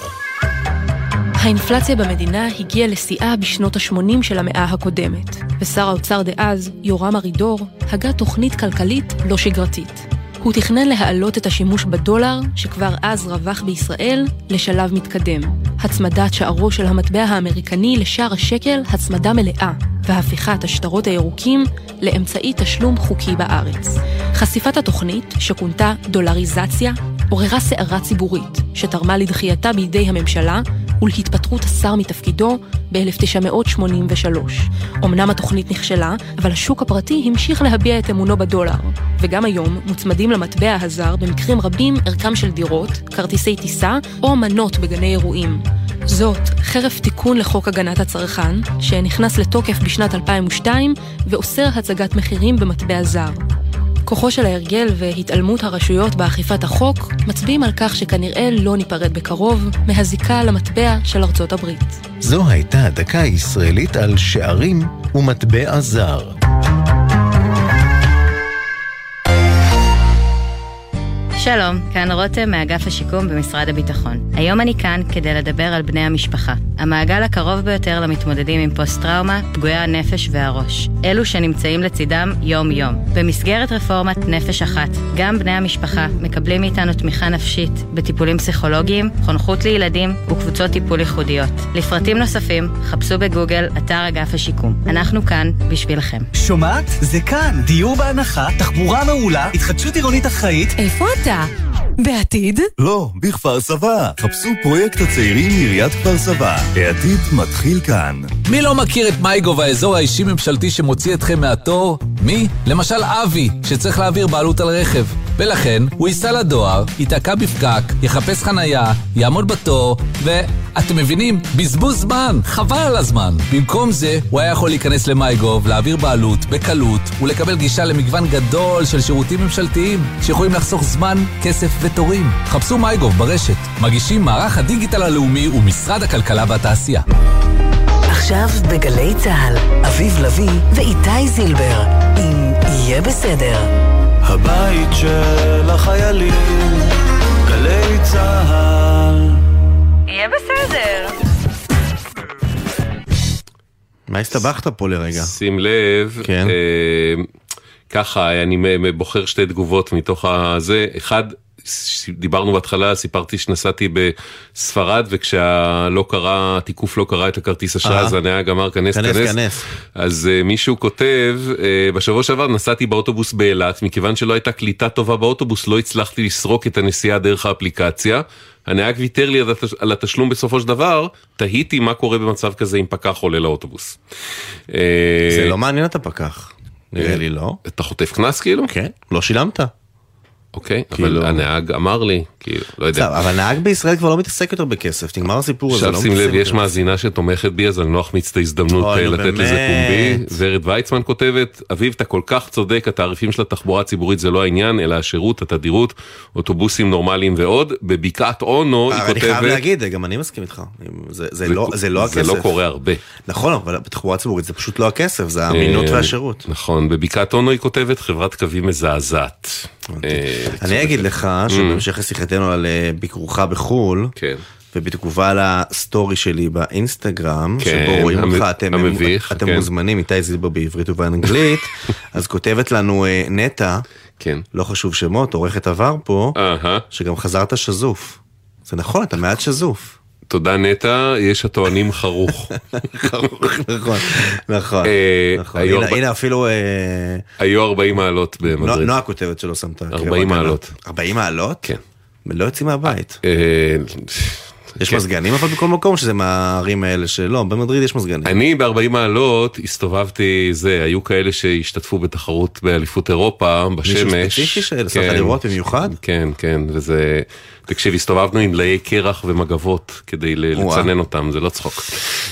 האינפלציה במדינה הגיעה לשיאה בשנות ה-80 של המאה הקודמת, ושר האוצר דאז, יורם ארידור, הגה תוכנית כלכלית לא שגרתית. הוא תכנן להעלות את השימוש בדולר, שכבר אז רווח בישראל, לשלב מתקדם. הצמדת שערו של המטבע האמריקני לשער השקל הצמדה מלאה, והפיכת השטרות הירוקים לאמצעי תשלום חוקי בארץ. חשיפת התוכנית, שכונתה דולריזציה, עוררה סערה ציבורית, שתרמה לדחייתה בידי הממשלה ולהתפטרות השר מתפקידו ב-1983. אמנם התוכנית נכשלה, אבל השוק הפרטי המשיך להביע את אמונו בדולר. וגם היום מוצמדים למטבע הזר במקרים רבים ערכם של דירות, כרטיסי טיסה או מנות בגני אירועים. זאת חרף תיקון לחוק הגנת הצרכן, שנכנס לתוקף בשנת 2002 ואוסר הצגת מחירים במטבע זר. כוחו של ההרגל והתעלמות הרשויות באכיפת החוק מצביעים על כך שכנראה לא ניפרד בקרוב מהזיקה למטבע של ארצות הברית. זו הייתה דקה ישראלית על שערים ומטבע זר. שלום, כאן רותם מאגף השיקום במשרד הביטחון. היום אני כאן כדי לדבר על בני המשפחה. המעגל הקרוב ביותר למתמודדים עם פוסט-טראומה, פגועי הנפש והראש. אלו שנמצאים לצידם יום-יום. במסגרת רפורמת נפש אחת, גם בני המשפחה מקבלים מאיתנו תמיכה נפשית בטיפולים פסיכולוגיים, חונכות לילדים וקבוצות טיפול ייחודיות. לפרטים נוספים, חפשו בגוגל אתר אגף השיקום. אנחנו כאן בשבילכם. שומעת? זה כאן. דיור בהנחה, תחבורה מעולה, התחדשות עירונית אחראית. איפה אתה? Bora! בעתיד? לא, בכפר סבא. חפשו פרויקט הצעירים מעיריית כפר סבא. העתיד מתחיל כאן. מי לא מכיר את מייגו והאזור האישי-ממשלתי שמוציא אתכם מהתור? מי? למשל אבי, שצריך להעביר בעלות על רכב. ולכן, הוא ייסע לדואר, ייתקע בפקק, יחפש חנייה, יעמוד בתור, ו... אתם מבינים? בזבוז זמן, חבל על הזמן. במקום זה, הוא היה יכול להיכנס למייגוב, להעביר בעלות, בקלות, ולקבל גישה למגוון גדול של שירותים ממשלתיים, שיכולים לחסוך זמן, כסף ותורים. חפשו מייגוב ברשת. מגישים מערך הדיגיטל הלאומי ומשרד הכלכלה והתעשייה. עכשיו בגלי צה"ל, אביב לביא ואיתי זילבר, אם יהיה בסדר. הבית של החיילים, גלי צה"ל. יהיה בסדר. מה הסתבכת פה לרגע? שים לב, כן. אה, ככה אני בוחר שתי תגובות מתוך הזה, אחד, דיברנו בהתחלה, סיפרתי שנסעתי בספרד וכשהלא קרה, התיקוף לא קרה את הכרטיס אשראי, אה. אז הנהג אמר כנס כנס, כנס, כנס. אז uh, מישהו כותב, uh, בשבוע שעבר נסעתי באוטובוס באילת, מכיוון שלא הייתה קליטה טובה באוטובוס לא הצלחתי לסרוק את הנסיעה דרך האפליקציה. הנהג ויתר לי על התשלום בסופו של דבר, תהיתי מה קורה במצב כזה אם פקח עולה לאוטובוס. אה, זה לא מעניין את הפקח. נראה לי לא. אתה חוטף קנס כאילו? כן, לא שילמת. אוקיי, אבל כאילו- הנהג אמר לי, כאילו, לא יודע. אבל נהג בישראל כבר לא מתעסק יותר בכסף, נגמר הסיפור הזה. עכשיו לא שים לב, יש. מאזינה שתומכת בי, אז אני לא אחמיץ את ההזדמנות אה, לתת לזה. פומבי. ורד ויצמן כותבת, אביב, אתה כל כך צודק, התעריפים של התחבורה הציבורית זה לא העניין, אלא השירות, התדירות, אוטובוסים נורמליים ועוד. בבקעת אונו, היא אבל אני חייב כותבת, להגיד, גם אני מסכים איתך. זה- זה לא- זה לא הכסף. זה לא קורה הרבה. נכון, אבל בתחבורה ציבורית זה פשוט לא הכסף, זה האמינות אה, והשירות. נכון, בבקעת אונו היא כותבת, חברת קווים מזעזעת. אני אגיד לך. שבהמשך לשיחתנו על אה, ביקורך בחו"ל, כן. ובתגובה לסטורי שלי באינסטגרם, כן, שבו רואים המ- אותך, אתם, המביך, אתם כן. מוזמנים, איתי זילבר בעברית ובאנגלית, אז כותבת לנו אה, נטע, כן. לא חשוב שמות, עורכת עבר פה, שגם חזרת שזוף. זה נכון, אתה מעט שזוף. תודה נטע, יש הטוענים חרוך. נכון, נכון. אה, נכון. הנה- אפילו... אה, היו 40 מעלות במדריד. נועה כותבת שלא שמת. קרם 40 הגנה. מעלות. 40 מעלות? כן. לא יוצאים מהבית. אה, יש כן. מזגנים אבל בכל מקום שזה מהערים האלה שלא, במדריד יש מזגנים. אני ב-40 מעלות הסתובבתי, זה, היו כאלה שהשתתפו בתחרות באליפות אירופה, בשמש. ספציפי שעשה לך כן. לראות במיוחד? כן, כן, וזה... תקשיב, הסתובבנו עם דליי קרח ומגבות כדי. לצנן אותם, זה לא צחוק.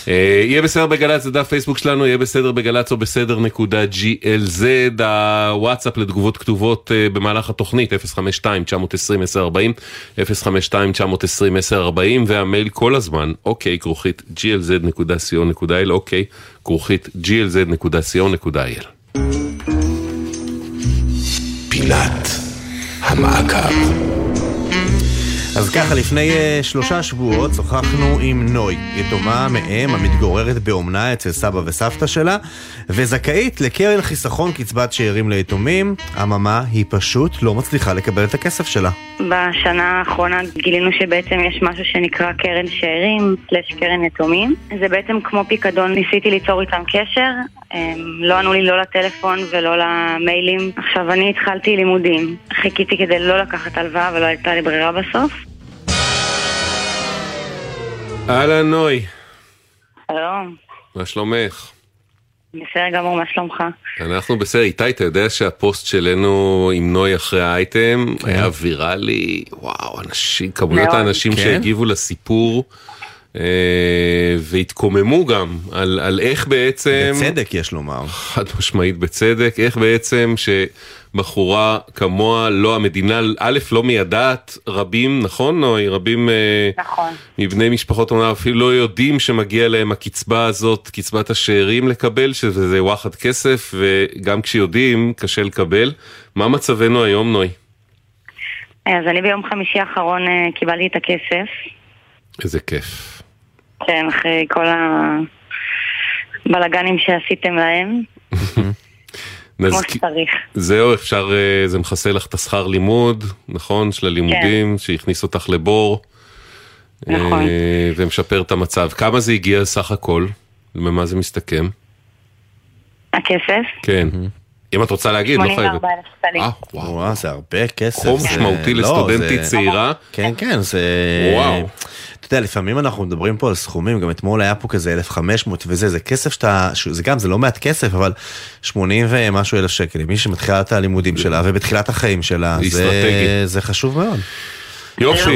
אה, יהיה בסדר בגל"צ, זה דף פייסבוק שלנו, יהיה בסדר בגל"צ או בסדר נקודה GLZ, הוואטסאפ לתגובות כתובות אה, במהלך התוכנית, 052-920-1040, 052-920-1040, והמייל כל הזמן, אוקיי, כרוכית glz.co.il, אוקיי, כרוכית glz.co.il. פינת המעקב. אז ככה, לפני אה, שלושה שבועות שוחחנו עם נוי, יתומה מאם המתגוררת באומנה אצל סבא וסבתא שלה, וזכאית לקרן חיסכון קצבת שאירים ליתומים, אממה, היא פשוט לא מצליחה לקבל את הכסף שלה. בשנה האחרונה גילינו שבעצם יש משהו שנקרא קרן שאירים, סלש קרן יתומים. זה בעצם כמו פיקדון, ניסיתי ליצור איתם קשר, הם לא ענו לי לא לטלפון ולא למיילים. עכשיו אני התחלתי לימודים, חיכיתי כדי לא לקחת הלוואה ולא הייתה לי ברירה בסוף. אהלן נוי, שלום, מה שלומך? בסדר גמור, מה שלומך? אנחנו בסדר, איתי, אתה יודע שהפוסט שלנו עם נוי אחרי האייטם כן. היה ויראלי, וואו, אנשים, כמויות. האנשים כן? שהגיבו לסיפור אה, והתקוממו גם על, על איך בעצם, בצדק יש לומר. חד משמעית בצדק, איך בעצם שבחורה כמוה, לא המדינה, א', לא מיידעת, רבים, נכון נוי? רבים אה, נכון. מבני משפחות אומנה אפילו לא יודעים שמגיע להם הקצבה הזאת, קצבת השאירים לקבל, שזה וואחד כסף, וגם כשיודעים, קשה לקבל. מה מצבנו היום, נוי? אז אני ביום חמישי האחרון אה, קיבלתי את הכסף, איזה כיף. כן, אחרי כל הבלגנים שעשיתם להם, כמו נזכיר- שצריך. זהו, אפשר, אה, זה מכסה לך את השכר לימוד, נכון? של הלימודים, שהכניס אותך לבור. נכון. אה, ומשפר את המצב. כמה זה הגיע סך הכל? במה זה מסתכם? הכסף, כן. אם את רוצה להגיד, לא חייבת. 84,000 שקלים. אה, וואו, זה הרבה כסף. זה- משמעותי לא, לסטודנטית צעירה. כן, כן, זה... וואו. אתה יודע, לפעמים אנחנו מדברים פה על סכומים, גם אתמול היה פה כזה 1,500 וזה, זה כסף שאתה, ש- זה גם, זה לא מעט כסף, אבל 80 ומשהו אלף שקל, למי שמתחילה את הלימודים שלה ובתחילת החיים שלה, זה. זה חשוב מאוד. יופי. זה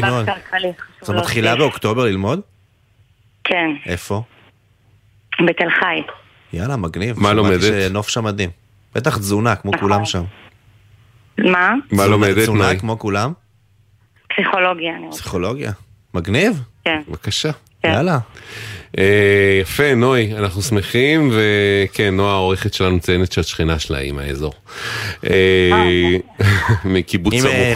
את מתחילה. באוקטובר ללמוד? כן, איפה? בתל חי. יאללה, מגניב. מה לומדת? שנוף שם מדהים. בטח תזונה, כמו כולם שם. מה? מה לומדת, תזונה? כמו כולם? פסיכולוגיה, אני רוצה. פסיכולוגיה. מגניב. כן. בבקשה. יאללה. אה, יפה, נוי, אנחנו שמחים, וכן, נועה העורכת שלנו מציינת שאת שכנה שלה היא מהאזור. אה, מקיבוץ אם סמוך. אה,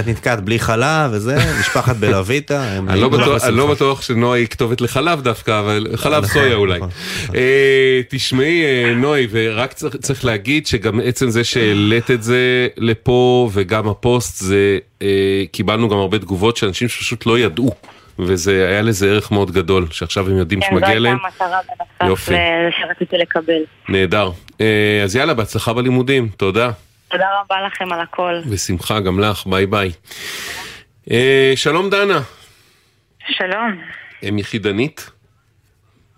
את נתקעת בלי חלב וזה, משפחת בלויטה, אני לא בטוח- לא. בטוח שנועה היא כתובת לחלב דווקא, אבל חלב נכון, סויה אולי. נכון, אה, תשמעי, אה, נוי, ורק צריך- צריך להגיד שגם עצם זה שהעלית את זה לפה, וגם הפוסט, זה, אה, קיבלנו גם הרבה תגובות של אנשים שפשוט לא ידעו. וזה היה לזה ערך מאוד גדול, שעכשיו הם יודעים כן, זו שמגיע הייתה להם. המטרה בנוסף יופי. לזה שרציתי לקבל. נהדר. אה, אז יאללה, בהצלחה בלימודים, תודה. תודה רבה לכם על הכל. בשמחה, גם לך, ביי ביי. אה, שלום דנה, שלום. אם יחידנית?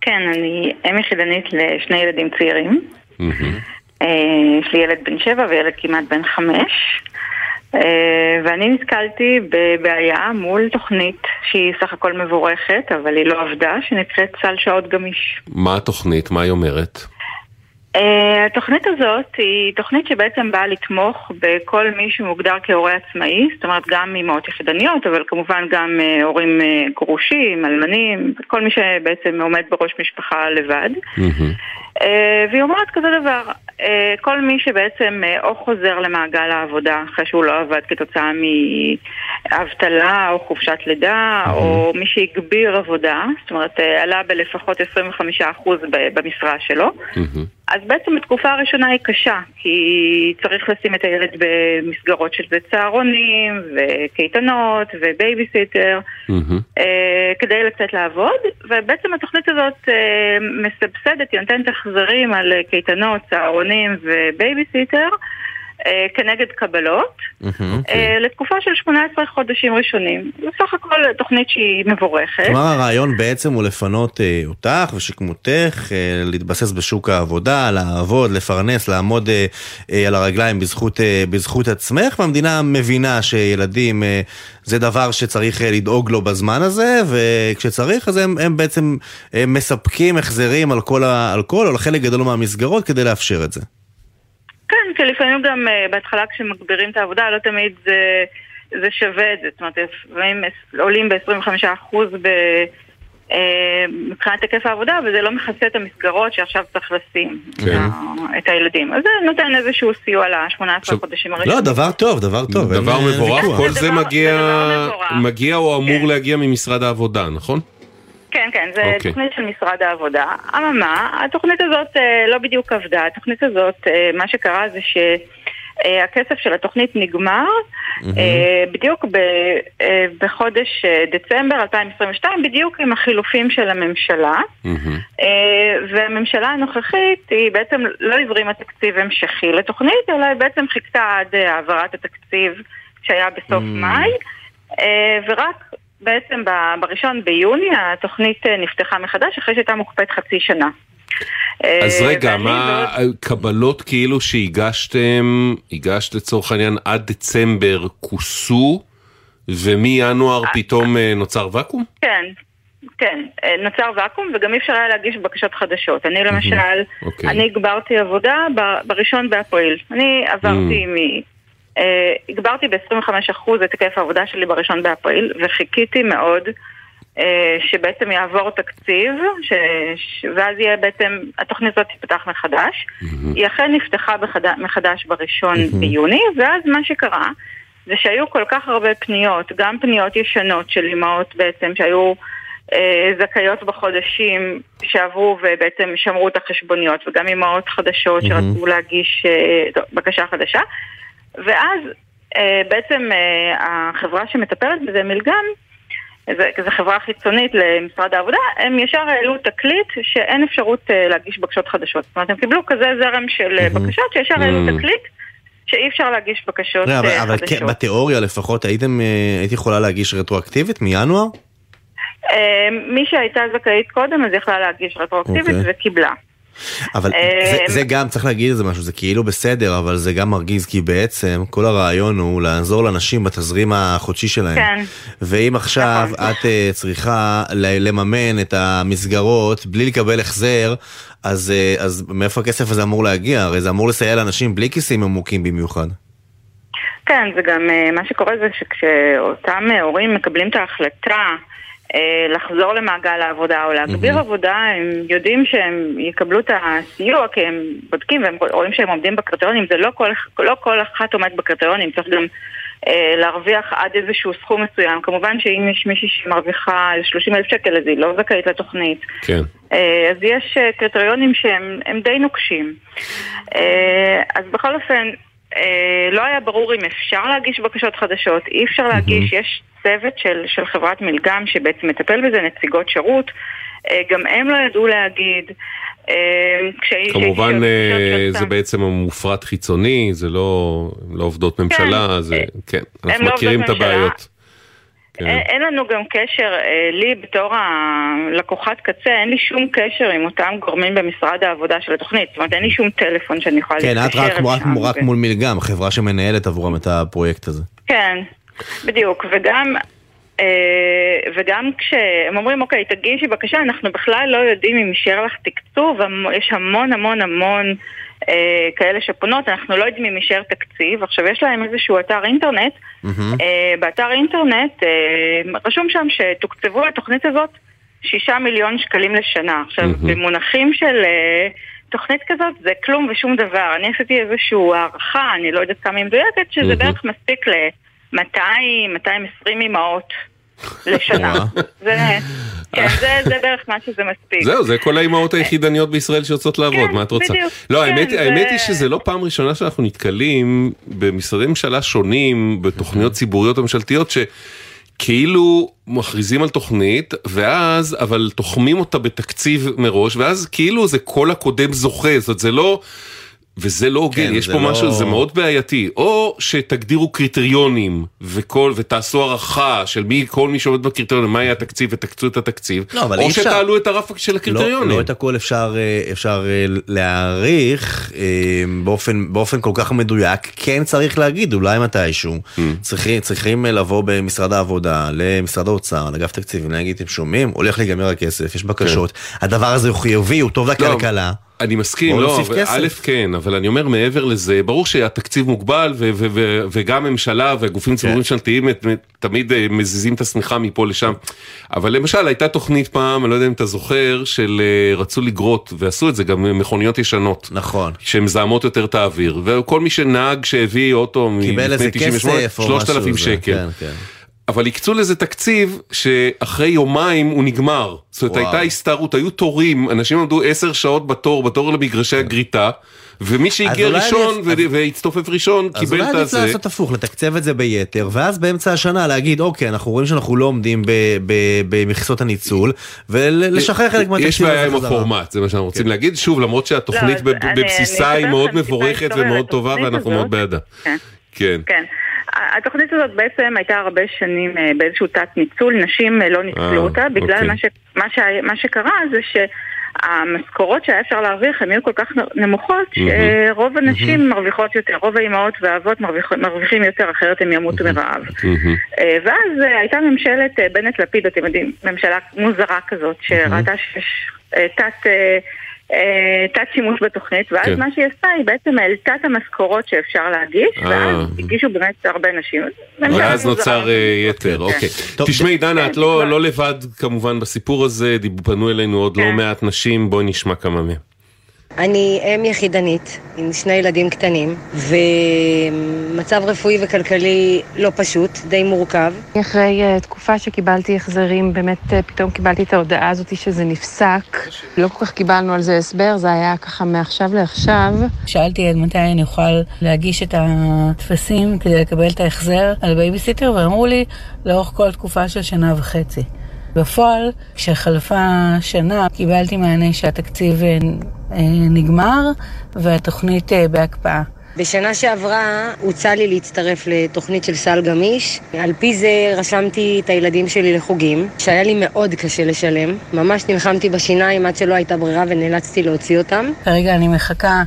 כן, אני אם יחידנית לשני ילדים צעירים. אה, יש לי ילד בן שבע וילד כמעט בן חמש. אה, ואני נתקלתי בבעיה מול תוכנית שהיא סך הכל מבורכת, אבל היא לא עבדה, שנקראת סל שעות גמיש. מה התוכנית? מה היא אומרת? Uh, התוכנית הזאת היא תוכנית שבעצם באה לתמוך בכל מי שמוגדר כהורה עצמאי, זאת אומרת גם אימהות יחידניות, אבל כמובן גם uh, הורים גרושים, אלמנים, כל מי שבעצם עומד בראש משפחה לבד. Uh, והיא אומרת כזה דבר, כל מי שבעצם uh, או חוזר למעגל העבודה אחרי שהוא לא עבד כתוצאה מאבטלה או חופשת לידה, או מי שהגביר עבודה, זאת אומרת uh, עלה בלפחות 25% במשרה שלו, אז בעצם התקופה הראשונה היא קשה, כי צריך לשים את הילד במסגרות של צהרונים, וקייטנות, ובייביסיטר, אה, כדי לצאת לעבוד, ובעצם התוכנית הזאת אה, מסבסדת, היא נותנת החזרים על קייטנות, צהרונים ובייביסיטר. אה, כנגד קבלות, אה, לתקופה של 18 חודשים ראשונים. בסך הכל תוכנית שהיא מבורכת. כלומר הרעיון בעצם הוא לפנות אה, אותך ושכמותך, להתבסס בשוק העבודה, לעבוד, לפרנס, לעמוד על הרגליים בזכות, בזכות עצמך, והמדינה מבינה שילדים זה דבר שצריך לדאוג לו בזמן הזה, וכשצריך אז הם, הם בעצם אה, מספקים החזרים על כל, על כל או על חלק גדול מהמסגרות כדי לאפשר את זה. כן, כי לפעמים גם uh, בהתחלה כשמגבירים את העבודה, לא תמיד זה, זה שווה את זה. זאת אומרת, לפעמים עולים ב-25% ב... Uh, מבחינת היקף העבודה, וזה לא מכסה את המסגרות שעכשיו צריך לשים כן. את הילדים. אז זה נותן איזשהו סיוע ל-18 חודשים הראשונים. לא, דבר טוב, דבר טוב. דבר אה, מבורך. כל זה מגיע, מגיע או אמור להגיע ממשרד העבודה, נכון? כן, כן, זה אוקיי. תוכנית של משרד העבודה. אממה, התוכנית הזאת אה, לא בדיוק עבדה. התוכנית הזאת, אה, מה שקרה זה שהכסף של התוכנית נגמר אה, בדיוק ב, אה, בחודש אה, דצמבר 2022, בדיוק עם החילופים של הממשלה. אה, והממשלה הנוכחית היא בעצם לא הברימה תקציב המשכי לתוכנית, אלא היא בעצם חיכתה עד אה, העברת התקציב שהיה בסוף מאי, אה, ורק בעצם בראשון ביוני התוכנית אה, נפתחה מחדש אחרי שהייתה מוקפאת חצי שנה. אה, אז רגע, ואני מה קבלות כאילו שהגשתם, הגשת לצורך העניין עד דצמבר כוסו, ומינואר פתאום אה, נוצר ואקום? כן, כן, אה, נוצר ואקום וגם אי אפשר היה להגיש בקשות חדשות. אני למשל, אוקיי. אני הגברתי עבודה בראשון באפריל. אני עברתי מ... אה, הגברתי ב-25% את היקף העבודה שלי בראשון באפריל, וחיכיתי מאוד אה, שבעצם יעבור תקציב, ש... ש... ואז יהיה בעצם, התוכנית הזאת תיפתח מחדש. היא אכן נפתחה בחד... מחדש בראשון ביוני, ואז מה שקרה זה שהיו כל כך הרבה פניות, גם פניות ישנות של אימהות בעצם שהיו אה, זכאיות בחודשים שעברו ובעצם שמרו את החשבוניות, וגם אימהות חדשות שרצו להגיש אה, בקשה חדשה. ואז אה, בעצם אה, החברה שמטפלת בזה, מלגם, זו חברה חיצונית למשרד העבודה, הם ישר העלו תקליט שאין אפשרות אה, להגיש בקשות חדשות. זאת אומרת, הם קיבלו כזה זרם של אה, בקשות שישר העלו תקליט שאי אפשר להגיש בקשות לא, אבל, אה, אבל חדשות. כן, בתיאוריה לפחות הייתם, אה, היית יכולה להגיש רטרואקטיבית מינואר? מי שהייתה זכאית קודם אז יכלה להגיש רטרואקטיבית אוקיי. וקיבלה. אבל זה, זה גם, צריך להגיד איזה משהו, זה כאילו בסדר, אבל זה גם מרגיז, כי בעצם כל הרעיון הוא לעזור לאנשים בתזרים החודשי שלהם. כן. ואם עכשיו את אה, צריכה לממן את המסגרות בלי לקבל החזר, אז, אה, אז מאיפה הכסף הזה אמור להגיע? הרי זה אמור לסייע לאנשים בלי כיסים עמוקים במיוחד. כן, וגם אה, מה שקורה זה שכשאותם הורים מקבלים את ההחלטה לחזור למעגל העבודה או להגביר עבודה, הם יודעים שהם יקבלו את הסיוע כי הם בודקים והם רואים שהם עומדים בקריטריונים, זה לא כל, לא כל אחת עומד בקריטריונים, צריך גם אה, להרוויח עד איזשהו סכום מסוים. כמובן שאם יש מישהי שמרוויחה 30 אלף שקל אז היא לא זכאית לתוכנית. כן. אה, אז יש אה, קריטריונים שהם הם די נוקשים. אה, אז בכל אופן, אה, לא היה ברור אם אפשר להגיש בקשות חדשות, אי אפשר להגיש, יש צוות של, של חברת מלגם שבעצם מטפל בזה, נציגות שירות, אה, גם הם לא ידעו להגיד. אה, כמובן זה בעצם מופרט חיצוני, זה לא לא עובדות ממשלה, זה כן, אנחנו לא מכירים את. הבעיות. כן. אין לנו גם קשר, אה, לי בתור הלקוחת קצה, אין לי שום קשר עם אותם גורמים במשרד העבודה של התוכנית. זאת אומרת, אין לי שום טלפון שאני יכולה כן, להתקשר את רק, רק, רק מול מלגם, חברה שמנהלת עבורם את הפרויקט הזה. כן, בדיוק, וגם, אה, וגם כשהם אומרים, אוקיי, תגישי בקשה, אנחנו בכלל לא יודעים אם יישאר לך תקצוב, יש המון המון המון אה, כאלה שפונות, אנחנו לא יודעים אם יישאר תקציב. עכשיו, יש להם איזשהו אתר אינטרנט, אה, באתר אינטרנט אה, רשום שם שתוקצבו לתוכנית הזאת שישה מיליון שקלים לשנה. עכשיו. במונחים של... אה, תוכנית כזאת זה כלום ושום דבר. אני עשיתי איזושהי הערכה, אני לא יודעת כמה היא מדויקת, שזה. בערך מספיק ל-200, 220 אימהות לשנה. זה, כן, זה, זה בערך מה שזה מספיק. זהו, זה כל האימהות היחידניות בישראל שיוצאות לעבוד, מה את רוצה? בדיוק. לא, כן, האמת, זה- האמת היא שזה לא פעם ראשונה שאנחנו נתקלים במשרדי ממשלה שונים, בתוכניות ציבוריות ממשלתיות, שכאילו מכריזים על תוכנית, ואז, אבל תוחמים אותה בתקציב מראש, ואז כאילו זה כל הקודם זוכה, זאת אומרת, זה לא... וזה לא הוגן, כן, יש פה לא- משהו, זה מאוד בעייתי. או שתגדירו קריטריונים וכל, ותעשו הערכה של מי, כל מי שעומד בקריטריונים, מה יהיה התקציב ותקצו את התקציב, לא, אבל או אפשר- שתעלו את הרף של לא, הקריטריונים. לא את הכל אפשר, אה, אפשר אה, להעריך אה, באופן, באופן כל כך מדויק, כן צריך להגיד אולי מתישהו, Mm. צריכים, צריכים לבוא במשרד העבודה, למשרד האוצר, לאגף תקציבים, להגיד, אתם שומעים, הולך להיגמר הכסף, יש בקשות, הדבר הזה הוא חיובי, הוא טוב לכלכלה. אני מסכים, לא. א' כן, אבל אני אומר מעבר לזה, ברור שהתקציב מוגבל ו- ו- ו- וגם ממשלה וגופים כן. ציבוריים ממשלתיים את- תמיד אה, מזיזים את השמיכה מפה לשם. אבל למשל הייתה תוכנית פעם, אני לא יודע אם אתה זוכר, של אה, רצו לגרות, ועשו את זה גם מכוניות ישנות. נכון. שמזהמות יותר את האוויר, וכל מי שנהג שהביא אוטו מלפני איזה 98, כסף או 3,000 משהו, זה, שקל. כן, כן. אבל הקצו לזה תקציב שאחרי יומיים הוא נגמר. זאת אומרת. הייתה הסתערות, היו תורים, אנשים עמדו עשר שעות בתור, בתור למגרשי הגריטה, ומי שהגיע אולי ראשון ו- והצטופף ראשון אז קיבל אולי את הזה. לעשות הפוך, לתקצב את זה ביתר, ואז באמצע השנה להגיד, אוקיי, אנחנו רואים שאנחנו לא עומדים במכסות הניצול, ולשחרר חלק מהתקציב יש בעיה עם הזה. הפורמט, זה מה שאנחנו רוצים להגיד. שוב, למרות שהתוכנית לא, אז בב- אני- בבסיסה אני היא מאוד מבורכת ומאוד טובה ואנחנו. מאוד בעדה. כן. התוכנית הזאת בעצם הייתה הרבה שנים אה, באיזשהו תת ניצול, נשים אה, לא ניצלו אה, אותה, בגלל אוקיי. מה, ש, מה, ש, מה שקרה זה שהמשכורות שהיה אפשר להרוויח הן היו כל כך נמוכות, שרוב הנשים מרוויחות יותר, רוב האימהות והאבות מרוויח, מרוויחים יותר, אחרת הם ימותו מרעב. ואז הייתה ממשלת בנט-לפיד, אתם יודעים, ממשלה מוזרה כזאת, שראתה שיש תת... אה, אה, תת שימוש בתוכנית, ואז כן. מה שהיא עשתה, היא בעצם העלתה את המשכורות שאפשר להגיש, אה. ואז הגישו באמת הרבה נשים. ואז. נוצר אה, יתר, אוקיי. תשמעי דנה, את לא לא לבד כמובן בסיפור הזה, פנו אלינו עוד כן. לא מעט נשים, בואי נשמע כמה מהם. אני אם יחידנית עם שני ילדים קטנים, ומצב רפואי וכלכלי לא פשוט, די מורכב. אחרי אה, תקופה שקיבלתי החזרים, באמת אה, פתאום קיבלתי את ההודעה הזאת שזה נפסק. לא כל כך קיבלנו על זה הסבר, זה היה ככה מעכשיו לעכשיו. שאלתי עד מתי אני אוכל להגיש את הטפסים כדי לקבל את ההחזר על בייביסיטר, ואמרו לי לאורך כל תקופה של שנה וחצי. בפועל, כשחלפה שנה, קיבלתי מענה שהתקציב אה, אה, נגמר והתוכנית אה, בהקפאה. בשנה שעברה הוצע לי להצטרף לתוכנית של סל גמיש. על פי זה רשמתי את הילדים שלי לחוגים, שהיה לי מאוד קשה לשלם. ממש נלחמתי בשיניים עד שלא הייתה ברירה ונאלצתי להוציא אותם. כרגע אני מחכה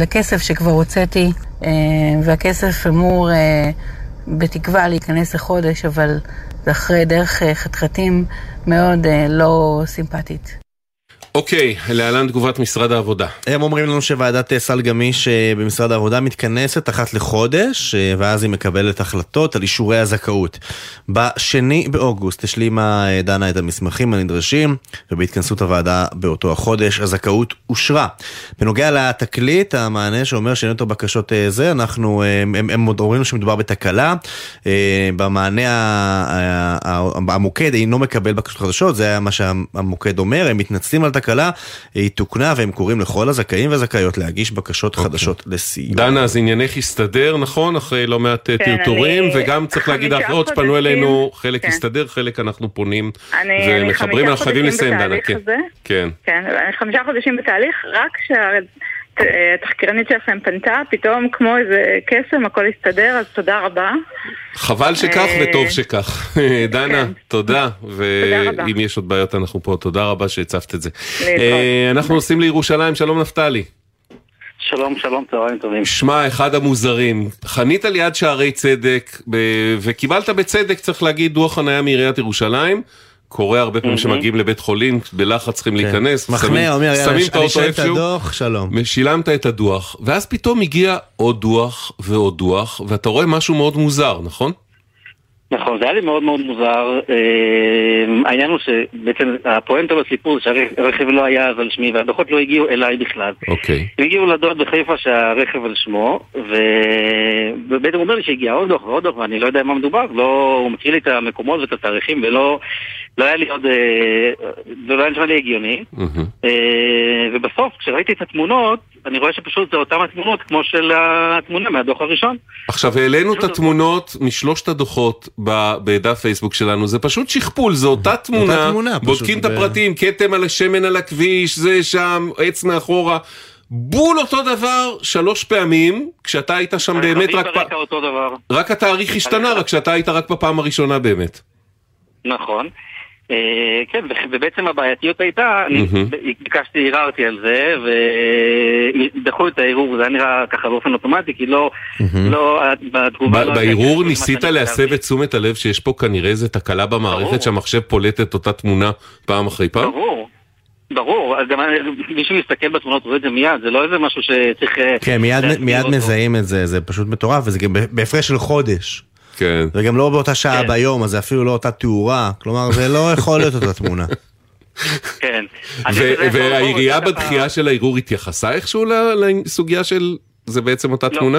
לכסף שכבר הוצאתי, והכסף אמור בתקווה להיכנס לחודש, אבל זה אחרי דרך אה, חתחתים מאוד אה, לא סימפטית. אוקיי, להלן תגובת משרד העבודה. הם אומרים לנו שוועדת סל גמיש במשרד העבודה מתכנסת אחת לחודש, אה, ואז היא מקבלת החלטות על אישורי הזכאות. בשני באוגוסט השלימה אה, דנה את המסמכים הנדרשים, ובהתכנסות הוועדה באותו החודש הזכאות אושרה. בנוגע לתקליט, המענה שאומר שאין יותר בקשות אה, זה, אנחנו, הם, הם עוד אומרים שמדובר בתקלה. במענה המוקד אינו מקבל בקשות חדשות, זה מה שהמוקד אומר, הם מתנצלים על תקלה, היא תוקנה והם קוראים לכל הזכאים והזכאיות להגיש בקשות חדשות לסיוע. דנה, אז עניינך הסתדר, נכון? אחרי לא מעט אה, כן, טרטורים, אני- וגם צריך להגיד, שפנו חודשים, אלינו, חלק כן. הסתדר, חלק אנחנו פונים אני- ומחברים, אנחנו חייבים לסיים, דנה, כן. כן. כן, אני חמישה חודשים בתהליך, רק אה, התחקירנית שלכם פנתה, פתאום כמו איזה קסם, הכל הסתדר, אז תודה רבה. חבל שכך אה, וטוב שכך. דנה, תודה, ואם יש עוד בעיות אנחנו פה, תודה רבה שהצפת את זה. אה, אנחנו נוסעים לירושלים, שלום נפתלי. שלום, שלום, צהריים טובים. שמע, אחד המוזרים, חנית ליד שערי צדק, ב- וקיבלת בצדק, צריך להגיד, דוח חניה מעיריית ירושלים. קורה הרבה פעמים. שמגיעים לבית חולים, בלחץ צריכים להיכנס, כן. מחנה, שמים- אומר, את האוטו איפשהו, הדוח, שלום. שילמת את הדוח, ואז פתאום הגיע עוד דוח ועוד דוח, ואתה רואה משהו מאוד מוזר, נכון? נכון, זה היה לי מאוד מאוד מוזר. אה, העניין הוא שבעצם הפואנטה בסיפור שהרכב לא היה אז על שמי והדוחות לא הגיעו אליי בכלל. אוקיי. הם הגיעו לדוד בחיפה שהרכב על שמו, ובעצם הוא אומר לי שהגיע עוד דוח ועוד דוח ואני לא יודע מה מדובר, לא, הוא מקריא לי את המקומות ואת התאריכים ולא לא היה לי עוד, אה, זה לא היה נשמע לי הגיוני. אה, ובסוף כשראיתי את התמונות, אני רואה שפשוט זה אותן התמונות כמו של התמונה מהדוח הראשון. עכשיו העלינו את התמונות משלושת הדוחות בדף פייסבוק שלנו, זה פשוט שכפול, זו אותה תמונה, תמונה, פשוט, בודקים את הפרטים, כתם על השמן על הכביש, זה שם, עץ מאחורה. בול אותו דבר שלוש פעמים, כשאתה היית שם באמת רק, הרכבים פ... ברקע אותו דבר. רק התאריך השתנה, רק שאתה היית רק בפעם הראשונה באמת. נכון. אה, כן, ובעצם הבעייתיות הייתה, אני. ביקשתי, ערערתי על זה, ודחו את הערעור, זה היה נראה ככה באופן אוטומטי, כי לא, לא, בתגובה לא... בערעור ניסית להסב את תשומת הלב שיש פה כנראה איזה תקלה במערכת שהמחשב פולט את אותה תמונה פעם אחרי פעם? ברור, ברור, אז גם מי שמסתכל בתמונות רואה את זה מיד, זה לא איזה משהו שצריך... אה, כן, מיד. מזהים את זה, זה פשוט מטורף, וזה גם בהפרש של חודש. כן. וגם לא באותה שעה ביום, אז זה אפילו לא אותה תאורה, כלומר זה לא יכול להיות אותה תמונה. כן. והעירייה בדחייה של הערעור התייחסה איכשהו לסוגיה של זה בעצם אותה לא. תמונה?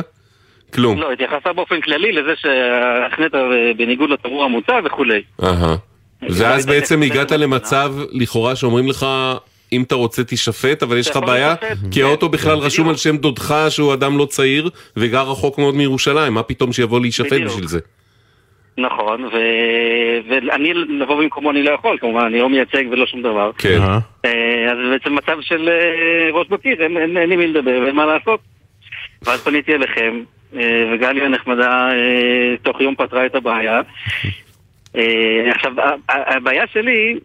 כלום. לא, התייחסה באופן כללי לזה שהחנית בניגוד לתמרור המוצע וכולי. אהה. ואז בעצם הגעת למצב לכאורה שאומרים לך אם אתה רוצה תישפט אבל יש לך בעיה כי כן, האוטו בכלל רשום על שם דודך שהוא אדם לא צעיר וגר רחוק מאוד מירושלים מה פתאום שיבוא להישפט. בשביל זה? נכון, ו... ואני לבוא במקומו אני לא יכול, כמובן, אני לא מייצג ולא שום דבר. כן. אה, אז זה בעצם מצב של אה, ראש בקיר, אין, אין, אין לי מי לדבר ואין מה לעשות. ואז פניתי אליכם, אה, וגלי הנחמדה אה, תוך יום פתרה את הבעיה. אה, עכשיו, הבעיה שלי,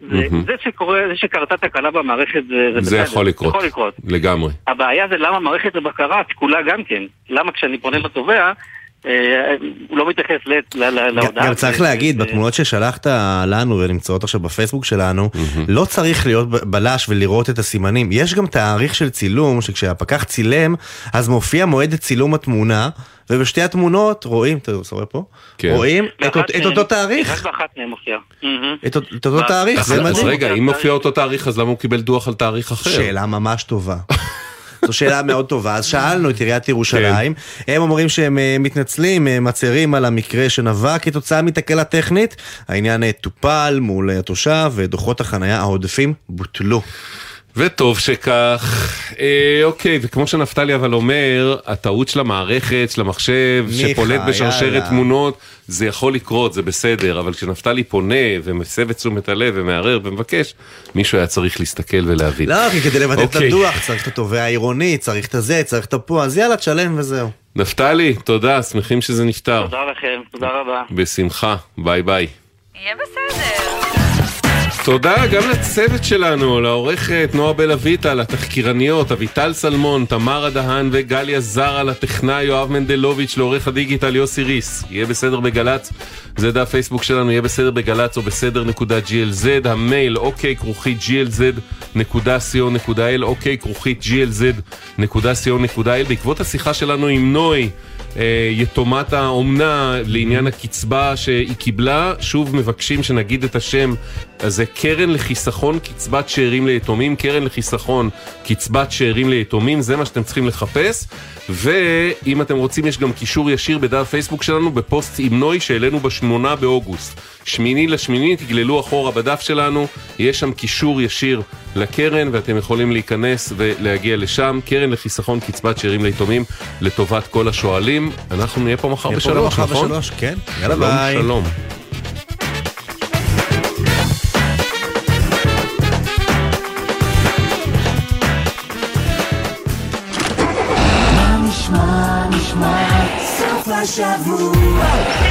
זה, שקורה, זה שקרתה תקלה במערכת, זה, יכול לקרות. יכול לקרות. לגמרי. הבעיה זה למה מערכת הבקרה תקולה גם כן. למה כשאני פונה לתובע, הוא לא מתייחס להודעה. גם צריך להגיד, בתמונות ששלחת לנו ונמצאות עכשיו בפייסבוק שלנו, לא צריך להיות בלש ולראות את הסימנים. יש גם תאריך של צילום, שכשהפקח צילם, אז מופיע מועד צילום התמונה, ובשתי התמונות רואים, אתה רואה פה? כן. רואים את אותו תאריך. רק באחת מהן מופיע. את אות- את אותו תאריך, אז- זה אז מדהים. רגע אם מופיע אותו תאריך אז למה הוא קיבל דוח על תאריך אחר? שאלה ממש טובה. זו שאלה מאוד טובה, אז שאלנו את עיריית ירושלים, כן. הם אומרים שהם אה, מתנצלים, אה, מצהירים על המקרה שנבע כתוצאה מתקלה טכנית, העניין אה, טופל מול התושב ודוחות החנייה העודפים בוטלו. וטוב שכך. אה, אוקיי, וכמו שנפתלי אבל אומר, הטעות של המערכת, של המחשב, ניחא, שפולט בשרשרת יאללה. תמונות, זה יכול לקרות, זה בסדר, אבל כשנפתלי פונה ומסב את תשומת הלב ומערער ומבקש, מישהו היה צריך להסתכל ולהבין. לא, כי כדי לבטל את אוקיי. הדוח צריך את התובע העירוני, צריך את הזה, צריך את הפה, אז יאללה, תשלם וזהו. נפתלי, תודה, שמחים שזה נפתר. תודה לכם, תודה רבה. בשמחה, ביי ביי. יהיה בסדר. תודה גם לצוות שלנו, לעורכת נועה בלה ויטה, לתחקירניות, אביטל סלמון, תמרה דהן וגליה זרה, לטכנאי יואב מנדלוביץ', לעורך הדיגיטל יוסי ריס. יהיה בסדר בגל"צ, זה דף פייסבוק שלנו, יהיה בסדר בגל"צ או בסדר נקודה glz, המייל אוקיי כרוכית glz.co.il, אוקיי כרוכית glz.co.il. בעקבות השיחה שלנו עם נוי, אה, יתומת האומנה לעניין הקצבה שהיא קיבלה, שוב מבקשים שנגיד את השם, אז זה קרן לחיסכון קצבת שאירים ליתומים, קרן לחיסכון קצבת שאירים ליתומים, זה מה שאתם צריכים לחפש. ואם אתם רוצים, יש גם קישור ישיר בדף פייסבוק שלנו בפוסט עם נוי שהעלינו בשמונה באוגוסט. שמיני לשמיני, תגללו אחורה בדף שלנו, יש שם קישור ישיר לקרן ואתם יכולים להיכנס ולהגיע לשם. קרן לחיסכון קצבת שאירים ליתומים לטובת כל השואלים. אנחנו נהיה פה מחר נהיה פה גם בשלוש, מחר נכון? בשלוש, כן. יאללה, ביי. שלום. השבוע. הבית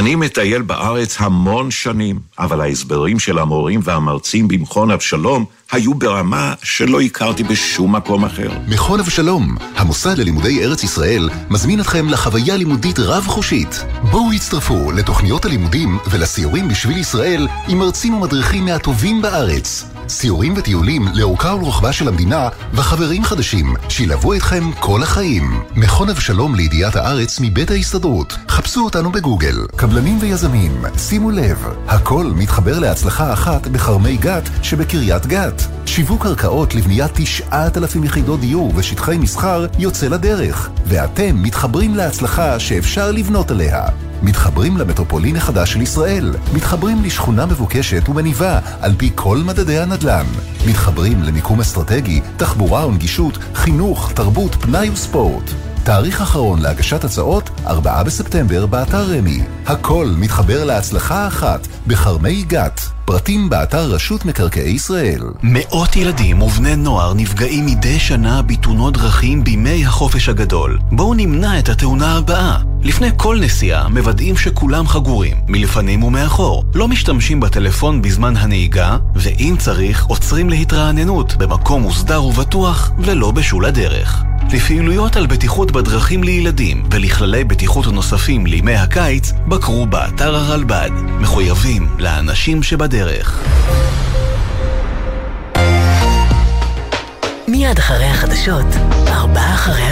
אני מטייל בארץ המון שנים, אבל ההסברים של המורים והמרצים במכון אבשלום היו ברמה שלא הכרתי בשום מקום אחר. מכון אבשלום, המוסד ללימודי ארץ ישראל, מזמין אתכם לחוויה לימודית רב-חושית. בואו הצטרפו לתוכניות הלימודים ולסיורים בשביל ישראל עם מרצים ומדריכים מהטובים בארץ. סיורים וטיולים לאורכה ולרוחבה של המדינה וחברים חדשים שילוו אתכם כל החיים. מכון אבשלום לידיעת הארץ מבית ההסתדרות. חפשו אותנו בגוגל. קבלנים ויזמים, שימו לב, הכל מתחבר להצלחה אחת בכרמי גת שבקריית גת. שיווק קרקעות לבניית 9,000 יחידות דיור ושטחי מסחר יוצא לדרך, ואתם מתחברים להצלחה שאפשר לבנות עליה. מתחברים למטרופולין החדש של ישראל, מתחברים לשכונה מבוקשת ומניבה על פי כל מדדי הנדל"ן, מתחברים למיקום אסטרטגי, תחבורה ונגישות, חינוך, תרבות, פנאי וספורט. תאריך אחרון להגשת הצעות, 4 בספטמבר באתר רמי. הכל מתחבר להצלחה אחת בכרמי גת. פרטים באתר רשות מקרקעי ישראל. מאות ילדים ובני נוער נפגעים מדי שנה בתאונות דרכים בימי החופש הגדול. בואו נמנע את התאונה הבאה. לפני כל נסיעה מוודאים שכולם חגורים, מלפנים ומאחור. לא משתמשים בטלפון בזמן הנהיגה, ואם צריך, עוצרים להתרעננות במקום מוסדר ובטוח, ולא בשול הדרך. לפעילויות על בטיחות בדרכים לילדים ולכללי בטיחות נוספים לימי הקיץ, בקרו באתר הרלב"ד. מחויבים לאנשים שבדרך. מיד אחרי החדשות, ארבעה אחרי...